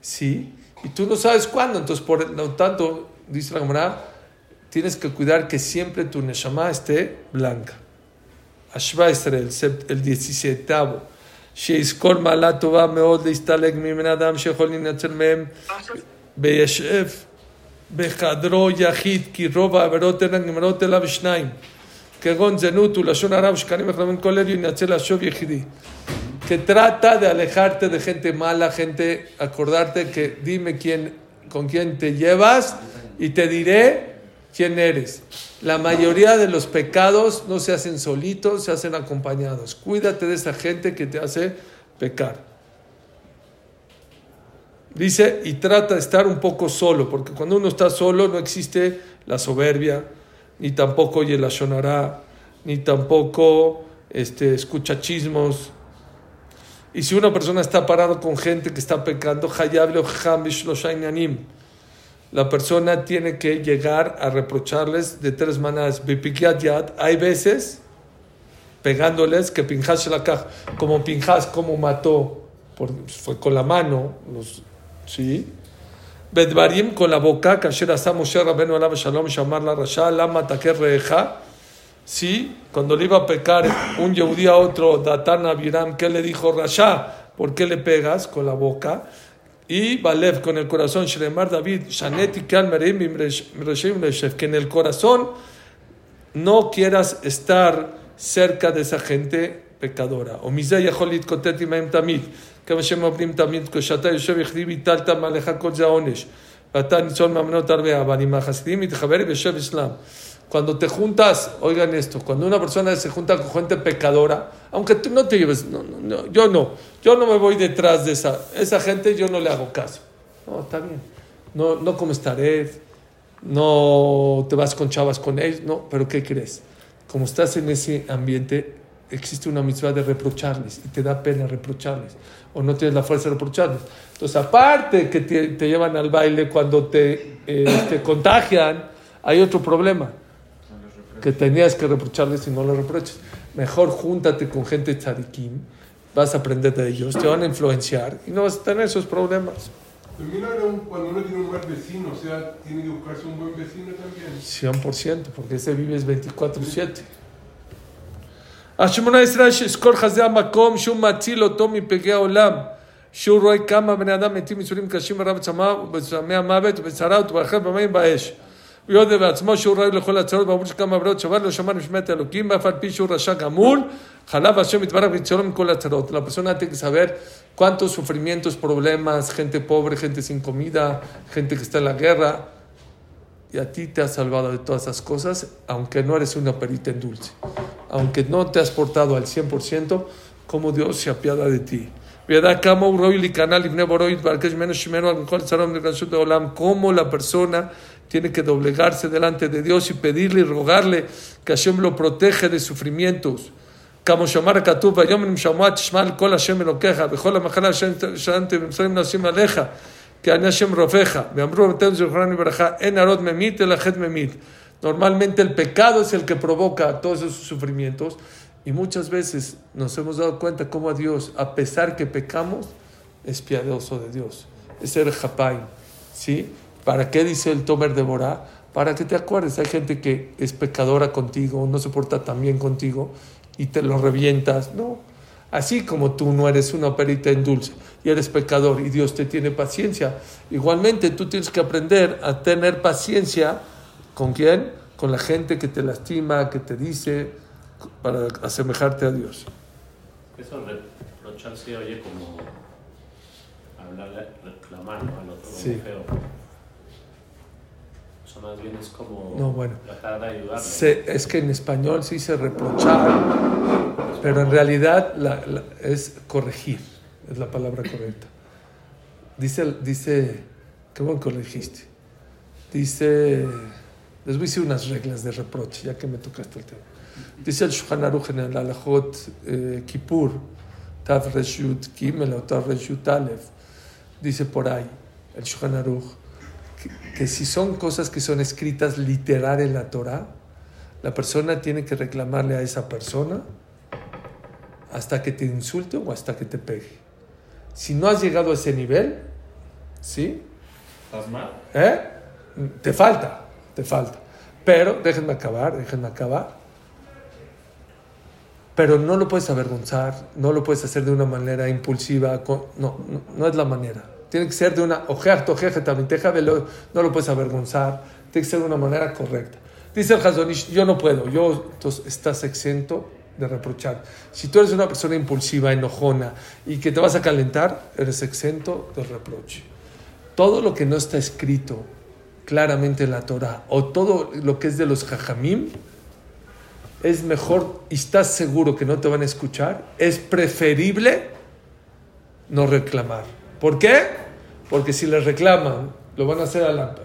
¿sí? Y tú no sabes cuándo. Entonces, por lo tanto, dice la Gemara, tienes que cuidar que siempre tu neshama esté blanca. Ashva Israel, el 17. שיזכור מעלה טובה מאוד להסתלק ממנה אדם שיכול להינצל מהם וישב בחדרו יחיד, כי רוב העבירות אינן נגמרות אלא בשניים. כגון זנות ולשון הרע ושקרים וכלבים כל אלה ינצל לשוב יחידי. Que trata de alejarte de gente mala, gente, acordarte que dime quién, con quién te llevas y te diré quién eres. La mayoría de los pecados no se hacen solitos, se hacen acompañados. Cuídate de esa gente que te hace pecar. Dice, y trata de estar un poco solo, porque cuando uno está solo no existe la soberbia, ni tampoco oye la shonará, ni tampoco este, escucha chismos. Y si una persona está parado con gente que está pecando, la persona tiene que llegar a reprocharles de tres maneras. Hay veces pegándoles, que Pinjas la caja, como Pinjas, como mató, por, fue con la mano, los, ¿sí? Bedvarim con la boca, Kasher Asa Moshe Rabenu Shalom Shamar la Rasha, Lama Reja, ¿sí? Cuando le iba a pecar un Yehudí a otro, Datan Abiram, ¿qué le dijo Rasha? ¿Por qué le pegas con la boca? Y Balev con el corazón, Shlemar David, Shanet y Kal Merim Reshem Leshev, que en el corazón no quieras estar cerca de esa gente pecadora. O Mizeh Yachol Litkotet Imaim Tamid, כמה שהם אומרים תמיד, כשאתה יושב יחידי ביטלת מעליך כל זה העונש, ואתה ניצול מאמנות הרבה, אבל עם החסידים מתחבר ויושב אצלם. Cuando te juntas, oigan esto, cuando una persona se junta con gente pecadora, aunque tú no te lleves, no, no, no, yo no, yo no me voy detrás de esa, esa gente, yo no le hago caso. No, está bien. No, no comes no te vas con chavas con ellos, no, pero ¿qué crees? Como estás en ese ambiente, existe una mitzvah de reprocharles y te da pena reprocharles o no tienes la fuerza de reprocharles. Entonces, aparte que te, te llevan al baile cuando te, eh, te contagian, hay otro problema que tenías que reprocharles y no lo reproches. Mejor júntate con gente tzadikim, vas a aprender de ellos, te van a influenciar y no vas a tener esos problemas. También habrá un- cuando uno tiene un mal vecino, o sea, tiene que buscarse un buen vecino también. 100%, porque ese vive es 24-7. השמונה עשרה שאזכור חזה המקום שהוא מציל אותו מפגעי העולם. שהוא רואה כמה בני אדם מתים ייסורים קשים ברב צמא ובצמא המוות ובצרה וברכב במים באש. הוא יודע בעצמו שהוא ראוי לכל הצרות ואמרו שכמה בריאות שבר לא שמע נשמת האלוקים ואף על פי שהוא רשע גמול חלב השם יתברך ויצירו מכל הצרות. La persona tiene que saber cuántos sufrimientos, problemas, gente pobre, gente sin comida, gente que está en la guerra, y a ti te has salvado de todas esas cosas, aunque no eres una perita en dulce, aunque no te has portado al 100%, como Dios se apiada de ti. וידע כמה הוא ראוי להיכנע לפני בוראו יתברכש ממנו שמנו על כל צרום לרשות העולם, cómo la persona tiene que doblegarse delante de Dios y pedirle y rogarle que Hashem lo protege de sufrimientos. כמו שאמר הכתוב, ויאמר שמוע תשמע על כל השם אלוקיך, וכל המחלה אשר שאנתם במצרים נעשים עליך, כי אני השם רופאך. ואמרו רבותינו זכרנו לברכה, אין הרוד ממית אלא חטא ממית. Normalmente el pecado es el que provoca todos esos sufrimientos y muchas veces nos hemos dado cuenta cómo a Dios, a pesar que pecamos, es piadoso de Dios. Es el Japaim. ¿Sí? ¿Para qué dice el Tomer de Borá? Para que te acuerdes, hay gente que es pecadora contigo, no se porta tan bien contigo y te lo revientas. No. Así como tú no eres una perita en dulce y eres pecador y Dios te tiene paciencia, igualmente tú tienes que aprender a tener paciencia con quién? Con la gente que te lastima, que te dice, para asemejarte a Dios. Eso reprochar se oye como hablar, reclamar ¿no? al otro como Sí. Feo. Eso más bien es como No, bueno. tratar de ayudarle. Se- es que en español se dice reprochar, pero en realidad la- la- es corregir, es la palabra correcta. Dice, dice, qué bueno corregiste. Dice, les voy a decir unas reglas de reproche, ya que me tocaste el tema. Dice el Shulchan Aruch en el Alajot eh, Kippur, Tav Reshut Gimel o Tav Reshut Aleph, dice por ahí, el Shulchan Aruch, que, si son cosas que son escritas literal en la Torah, la persona tiene que reclamarle a esa persona hasta que te insulte o hasta que te pegue. Si no has llegado a ese nivel, ¿sí? ¿Estás mal? ¿Eh? Te falta, te falta. Pero, déjenme acabar, déjenme acabar. Pero no lo puedes avergonzar, no lo puedes hacer de una manera impulsiva, no, no, no es la manera. Tiene que ser de una, teja, velo, no lo puedes avergonzar, tiene que ser de una manera correcta. Dice el Hazonish, yo no puedo, yo, estás exento de reprochar. Si tú eres una persona impulsiva, enojona y que te vas a calentar, eres exento de reproche todo lo que no está escrito claramente en la Torah o todo lo que es de los jajamim es mejor y estás seguro que no te van a escuchar, es preferible no reclamar. ¿Por qué? Porque si les reclaman, lo van a hacer a la...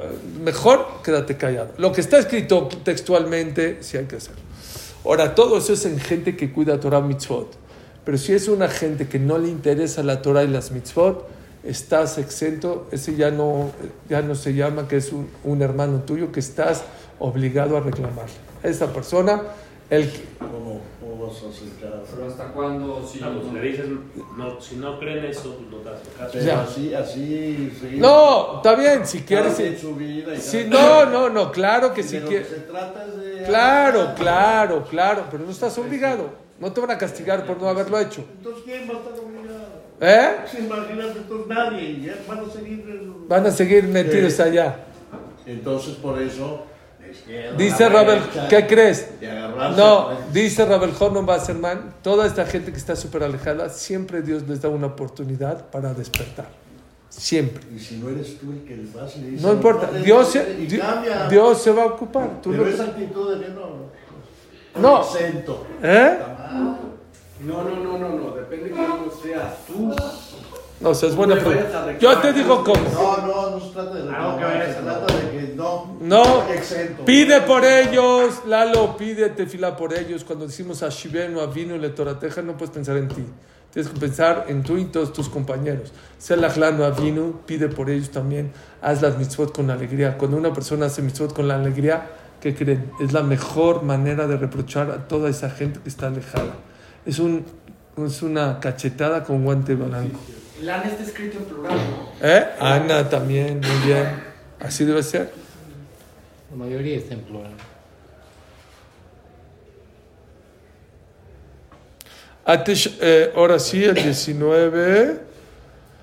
Mejor quédate callado. Lo que está escrito textualmente, sí hay que hacer. Ahora, todo eso es en gente que cuida Torah mitzvot. Pero si es una gente que no le interesa la Torah y las mitzvot, estás exento, ese ya no, ya no se llama que es un, un hermano tuyo, que estás obligado a reclamarle. Esa persona El, ¿Cómo, cómo vas a acercar? Pero hasta cuándo, si Ah, pues le dices, no, si no creen eso, pues no te hace caso. Pero Ya. así, así, seguir- no, está bien, si quieres. Cada quien su vida y Sí, cada- no, no, no, claro que si quieres. se trata es de... Claro, claro, claro, pero no estás obligado. No te van a castigar por no haberlo hecho. Entonces, ¿quién va a estar obligado? ¿Eh? Sí, imagínate, entonces nadie, ya van a seguir... Van a seguir metidos Sí. allá. Entonces, por eso... Dice Rabel, ¿qué crees? No, dice Rabel Hornon Basserman, toda esta gente que está súper alejada, siempre Dios les da una oportunidad para despertar. Siempre. Y si no eres tú el que les vas y dices... No importa, Dios se. Dios se va a ocupar. Tú Pero no- esa actitud de no... No. ¿Eh? No, no, no, no, no. Depende de cómo seas tú. No, o sea, es buena pregunta. Yo te digo cómo. No, no, no se trata de que reclamar, se trata de que no... No, exento. pide por ellos, Lalo, pide tefila por ellos. Cuando decimos a Shivenu, a Vino, le Torateja, no puedes pensar en ti. Tienes que pensar en tú y todos tus compañeros. Selachlano, Avinu, pide por ellos también. Haz las mitzvot con alegría. Cuando una persona hace mitzvot con la alegría, ¿qué creen? Es la mejor manera de reprochar a toda esa gente que está alejada. Es, un, es una cachetada con guante blanco. LAN está escrito en plural, ¿no? ¿Eh? Ana también, muy bien. Así debe ser. La mayoría está en plural. Eh, ahora sí, el 19.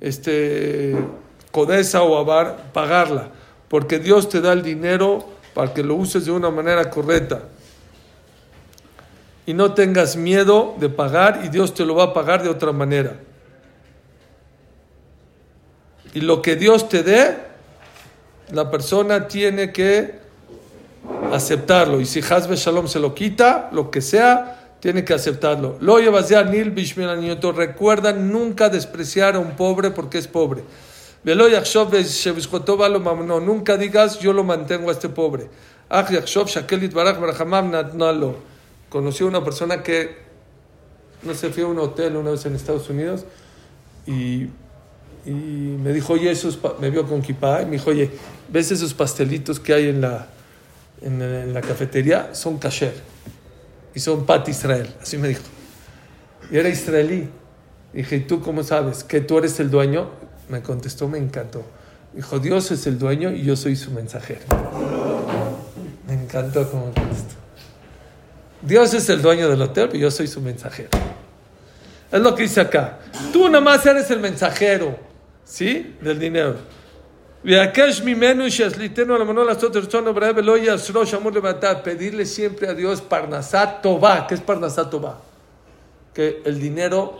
este, codeza o avar, pagarla. Porque Dios te da el dinero para que lo uses de una manera correcta. Y no tengas miedo de pagar y Dios te lo va a pagar de otra manera. Y lo que Dios te dé, la persona tiene que aceptarlo. Y si Hazbe Shalom se lo quita, lo que sea, tiene que aceptarlo. Lo llevas ya Nil. Recuerda nunca despreciar a un pobre porque es pobre. Velo Yachshov Alo Mamno. Nunca digas yo lo mantengo a este pobre. Ach Yachshov Shakel Itbarach Barhamam Natnalo. Conocí a una persona que no se fue a un hotel una vez en Estados Unidos y, y me dijo, oye, esos pa-" me vio con kipá y me dijo, oye, ¿ves esos pastelitos que hay en la, en la cafetería? Son kasher y son pat Israel, así me dijo. Y era israelí. Dije, ¿y tú cómo sabes? ¿Que tú eres el dueño? Me contestó, me encantó. Dijo, Dios es el dueño y yo soy su mensajero. Me encantó cómo contestó. Dios es el dueño del hotel, pero yo soy su mensajero. Es lo que dice acá. Tú nada más eres el mensajero, ¿sí? Del dinero. Pedirle siempre a Dios parnasat tova. ¿Qué es parnasat? Que el dinero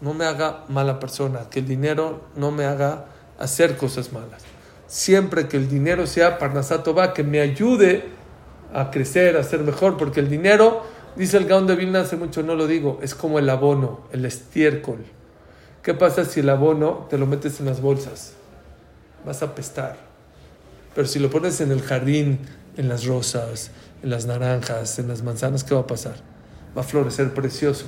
no me haga mala persona, que el dinero no me haga hacer cosas malas. Siempre que el dinero sea parnasat tova, que me ayude a crecer, a ser mejor, porque el dinero, dice el Gaon de Vilna hace mucho, no lo digo, es como el abono, el estiércol. ¿Qué pasa si el abono te lo metes en las bolsas? Vas a apestar. Pero si lo pones en el jardín, en las rosas, en las naranjas, en las manzanas, ¿qué va a pasar? Va a florecer precioso.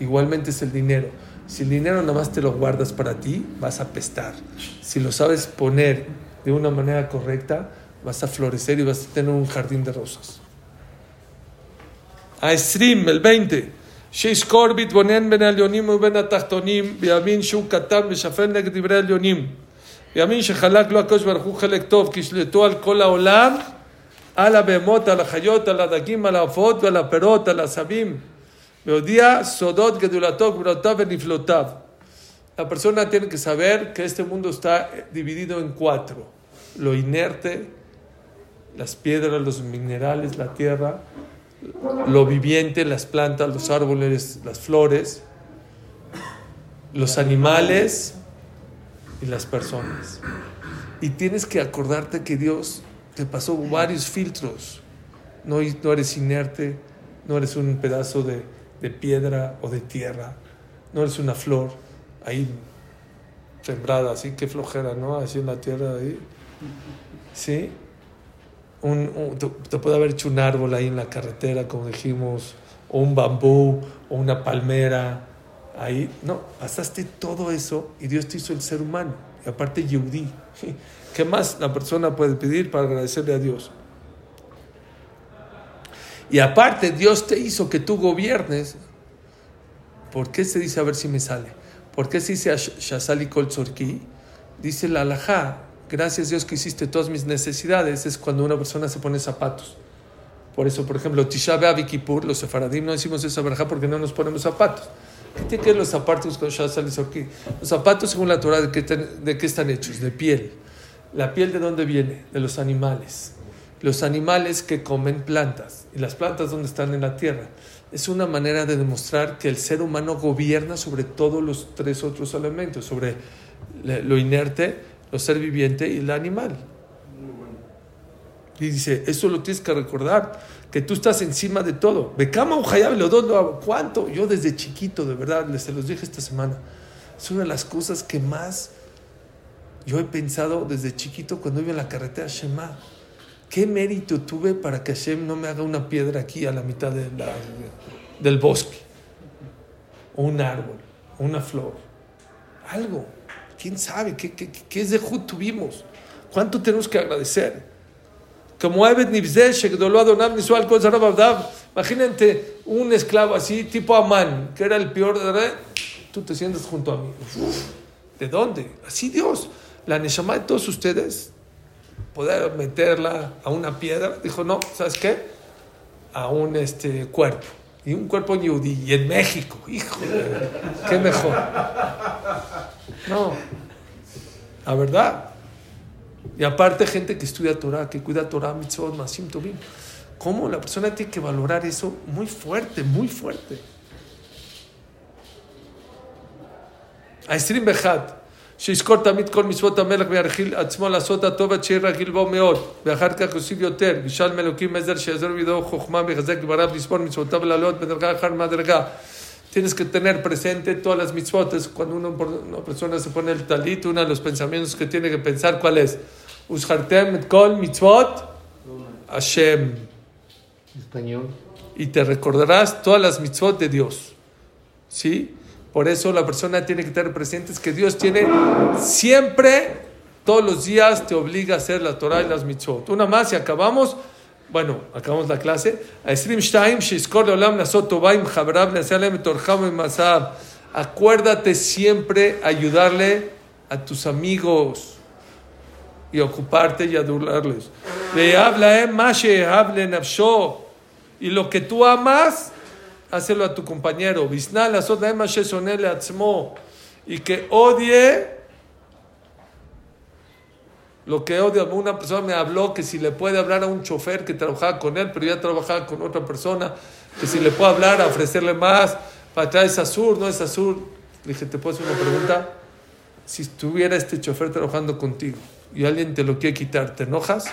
Igualmente es el dinero. Si el dinero nada más te lo guardas para ti, vas a apestar. Si lo sabes poner de una manera correcta, vas a florecer y vas a tener un jardín de rosas. העשרים, el 20, שיזכור בהתבונן בין העליונים ובין התחתונים, ויאמין שהוא קטן ושפל נגד דברי העליונים. ויאמין שחלק לו הקדוש ברוך הוא חלק טוב, כי שלטו על כל העולם, על הבהמות, על החיות, על הדגים, על העופות ועל הפירות, על העשבים. והודיע סודות גדולתו, גבולותיו ונפלותיו. La persona tiene que saber que este mundo está dividido en cuatro. Lo inerte, las piedras, los minerales, la tierra, lo viviente, las plantas, los árboles, las flores, los animales y las personas. Y tienes que acordarte que Dios te pasó varios filtros. No, no eres inerte, no eres un pedazo de, de piedra o de tierra, no eres una flor ahí sembrada, así que flojera, ¿no? Así en la tierra ahí. ¿Sí? Un, un- te, te puede haber hecho un árbol ahí en la carretera, como dijimos, o un bambú, o una palmera. Ahí, no, pasaste todo eso y Dios te hizo el ser humano. Y aparte, Yehudí. ¿Qué más la persona puede pedir para agradecerle a Dios? Y aparte, Dios te hizo que tú gobiernes. ¿Por qué se dice, a ver si me sale? ¿Por qué se dice Shazali Kol Tzorki? Dice la alajá, gracias Dios que hiciste todas mis necesidades, es cuando una persona se pone zapatos. Por eso, por ejemplo, Tisha B'Av los sefaradim no decimos esa verajá porque no nos ponemos zapatos. ¿Qué tiene que ver los zapatos con Shazali Tzorki? Los zapatos, según la Torah, ¿de qué, ¿de qué están hechos? De piel. ¿La piel de dónde viene? De los animales. Los animales que comen plantas. ¿Y las plantas dónde están en la tierra? Es una manera de demostrar que el ser humano gobierna sobre todos los tres otros elementos, sobre lo inerte, lo ser viviente y el animal. Y dice, eso lo tienes que recordar, que tú estás encima de todo. Becama Ujayab, lo hago. ¿Cuánto? Yo desde chiquito, de verdad, les se los dije esta semana. Es una de las cosas que más yo he pensado desde chiquito cuando iba en la carretera Shema. ¿Qué mérito tuve para que Hashem no me haga una piedra aquí a la mitad del bosque? O un árbol, una flor. Algo. ¿Quién sabe qué, qué, qué es de tuvimos? ¿Cuánto tenemos que agradecer? Como. Imagínate un esclavo así, tipo Amán, que era el peor la Tú te sientas junto a mí. ¿De dónde? Así Dios. La Neshama de todos ustedes, poder meterla a una piedra, dijo, no, ¿sabes qué? A un este, cuerpo. Y un cuerpo yudí. Y en México, hijo, qué mejor. No, la verdad. Y aparte, gente que estudia Torah, que cuida Torah, mitzvot, masim, tovim. ¿Cómo la persona tiene que valorar eso muy fuerte, muy fuerte? העשרים ואחד, שיזכור תמיד כל מצוות המלך וירחיל עצמו לעשות הטוב עד שיהיה רגיל בו מאוד, ואחר כך יוסיף יותר, וישאל מאלוקים עזר שיעזור בידו חוכמה ויחזק דבריו לספור מצוותיו ולעלות בדרגה אחר מדרגה. Tienes que tener presente todas las mitzvot. Es Cuando uno- una persona se pone el talit, uno de los pensamientos que tiene que pensar, ¿cuál es? Ushartem kol mitzvot Hashem. Español. Y te recordarás todas las mitzvot de Dios. ¿Sí? Por eso la persona tiene que tener presentes que Dios tiene siempre, todos los días, te obliga a hacer la Torah y las mitzvot. Una más y acabamos bueno, acabamos la clase. Acuérdate siempre ayudarle a tus amigos y ocuparte y adorarles. Le habla eh, Y lo que tú amas, hácelo a tu compañero. Y que odie lo que odio, una persona me habló que si le puede hablar a un chofer que trabajaba con él, pero ya trabajaba con otra persona, que si le puedo hablar, ofrecerle más, para atrás es azul, no es azul. Le dije, ¿te puedo hacer una pregunta? Si estuviera este chofer trabajando contigo y alguien te lo quiere quitar, ¿te enojas?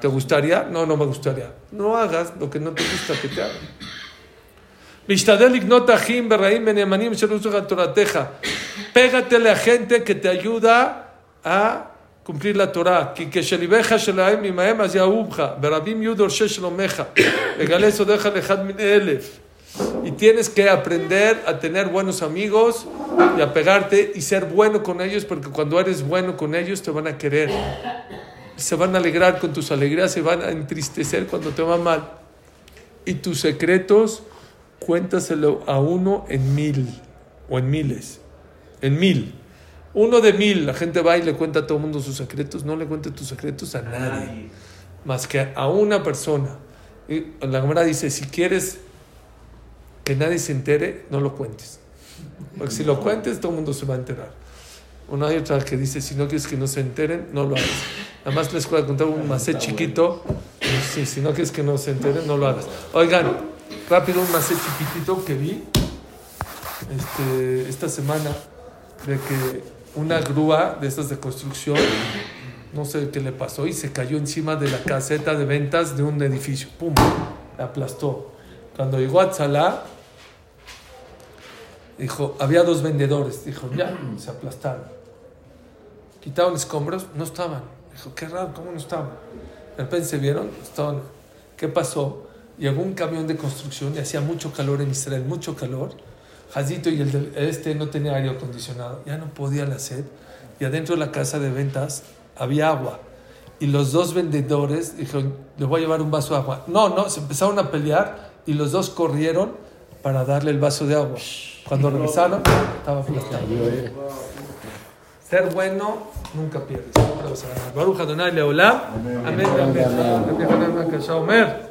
¿Te gustaría? No, no me gustaría. No hagas lo que no te gusta que te hagan. Pégatele a gente que te ayuda a cumplir la Torah. כי כשליבך שלהם עמהם אז יאהובך, ברבים יהיו דורשי שלומך. לגלה סודיך לאחד מן אלף. Y tienes que aprender a tener buenos amigos y a pegarte y ser bueno con ellos, porque cuando eres bueno con ellos te van a querer. Se van a alegrar con tus alegrías, se van a entristecer cuando te va mal. Y tus secretos, cuéntaselo a uno en mil o en miles. En mil. Uno de mil, la gente va y le cuenta a todo el mundo sus secretos. No le cuentes tus secretos a nadie, más que a una persona. Y la Gemara dice: si quieres que nadie se entere, no lo cuentes. Porque si lo cuentes, todo el mundo se va a enterar. Una hay otra que dice: si no quieres que no se enteren, no lo hagas. Nada más les voy a contar un macé chiquito. Sí, si no quieres que no se enteren, no lo hagas. Oigan, rápido, un macé chiquitito que vi este, esta semana de que una grúa de estas de construcción, no sé qué le pasó, y se cayó encima de la caseta de ventas de un edificio. ¡Pum! La aplastó. Cuando llegó a Tzalá, dijo, había dos vendedores. Dijo, ya, se aplastaron. Quitaron escombros, no estaban. Dijo, qué raro, ¿cómo no estaban? De repente se vieron, estaban. ¿Qué pasó? Llegó un camión de construcción y hacía mucho calor en Israel, mucho calor. Jazito y el este no tenía aire acondicionado, ya no podía la sed. Y adentro de la casa de ventas había agua. Y los dos vendedores dijeron, le voy a llevar un vaso de agua. No, no, se empezaron a pelear y los dos corrieron para darle el vaso de agua. Cuando regresaron, estaba flotando. Ser bueno nunca pierdes. Baruja Donai Leolam. Amén. Amén. Amén.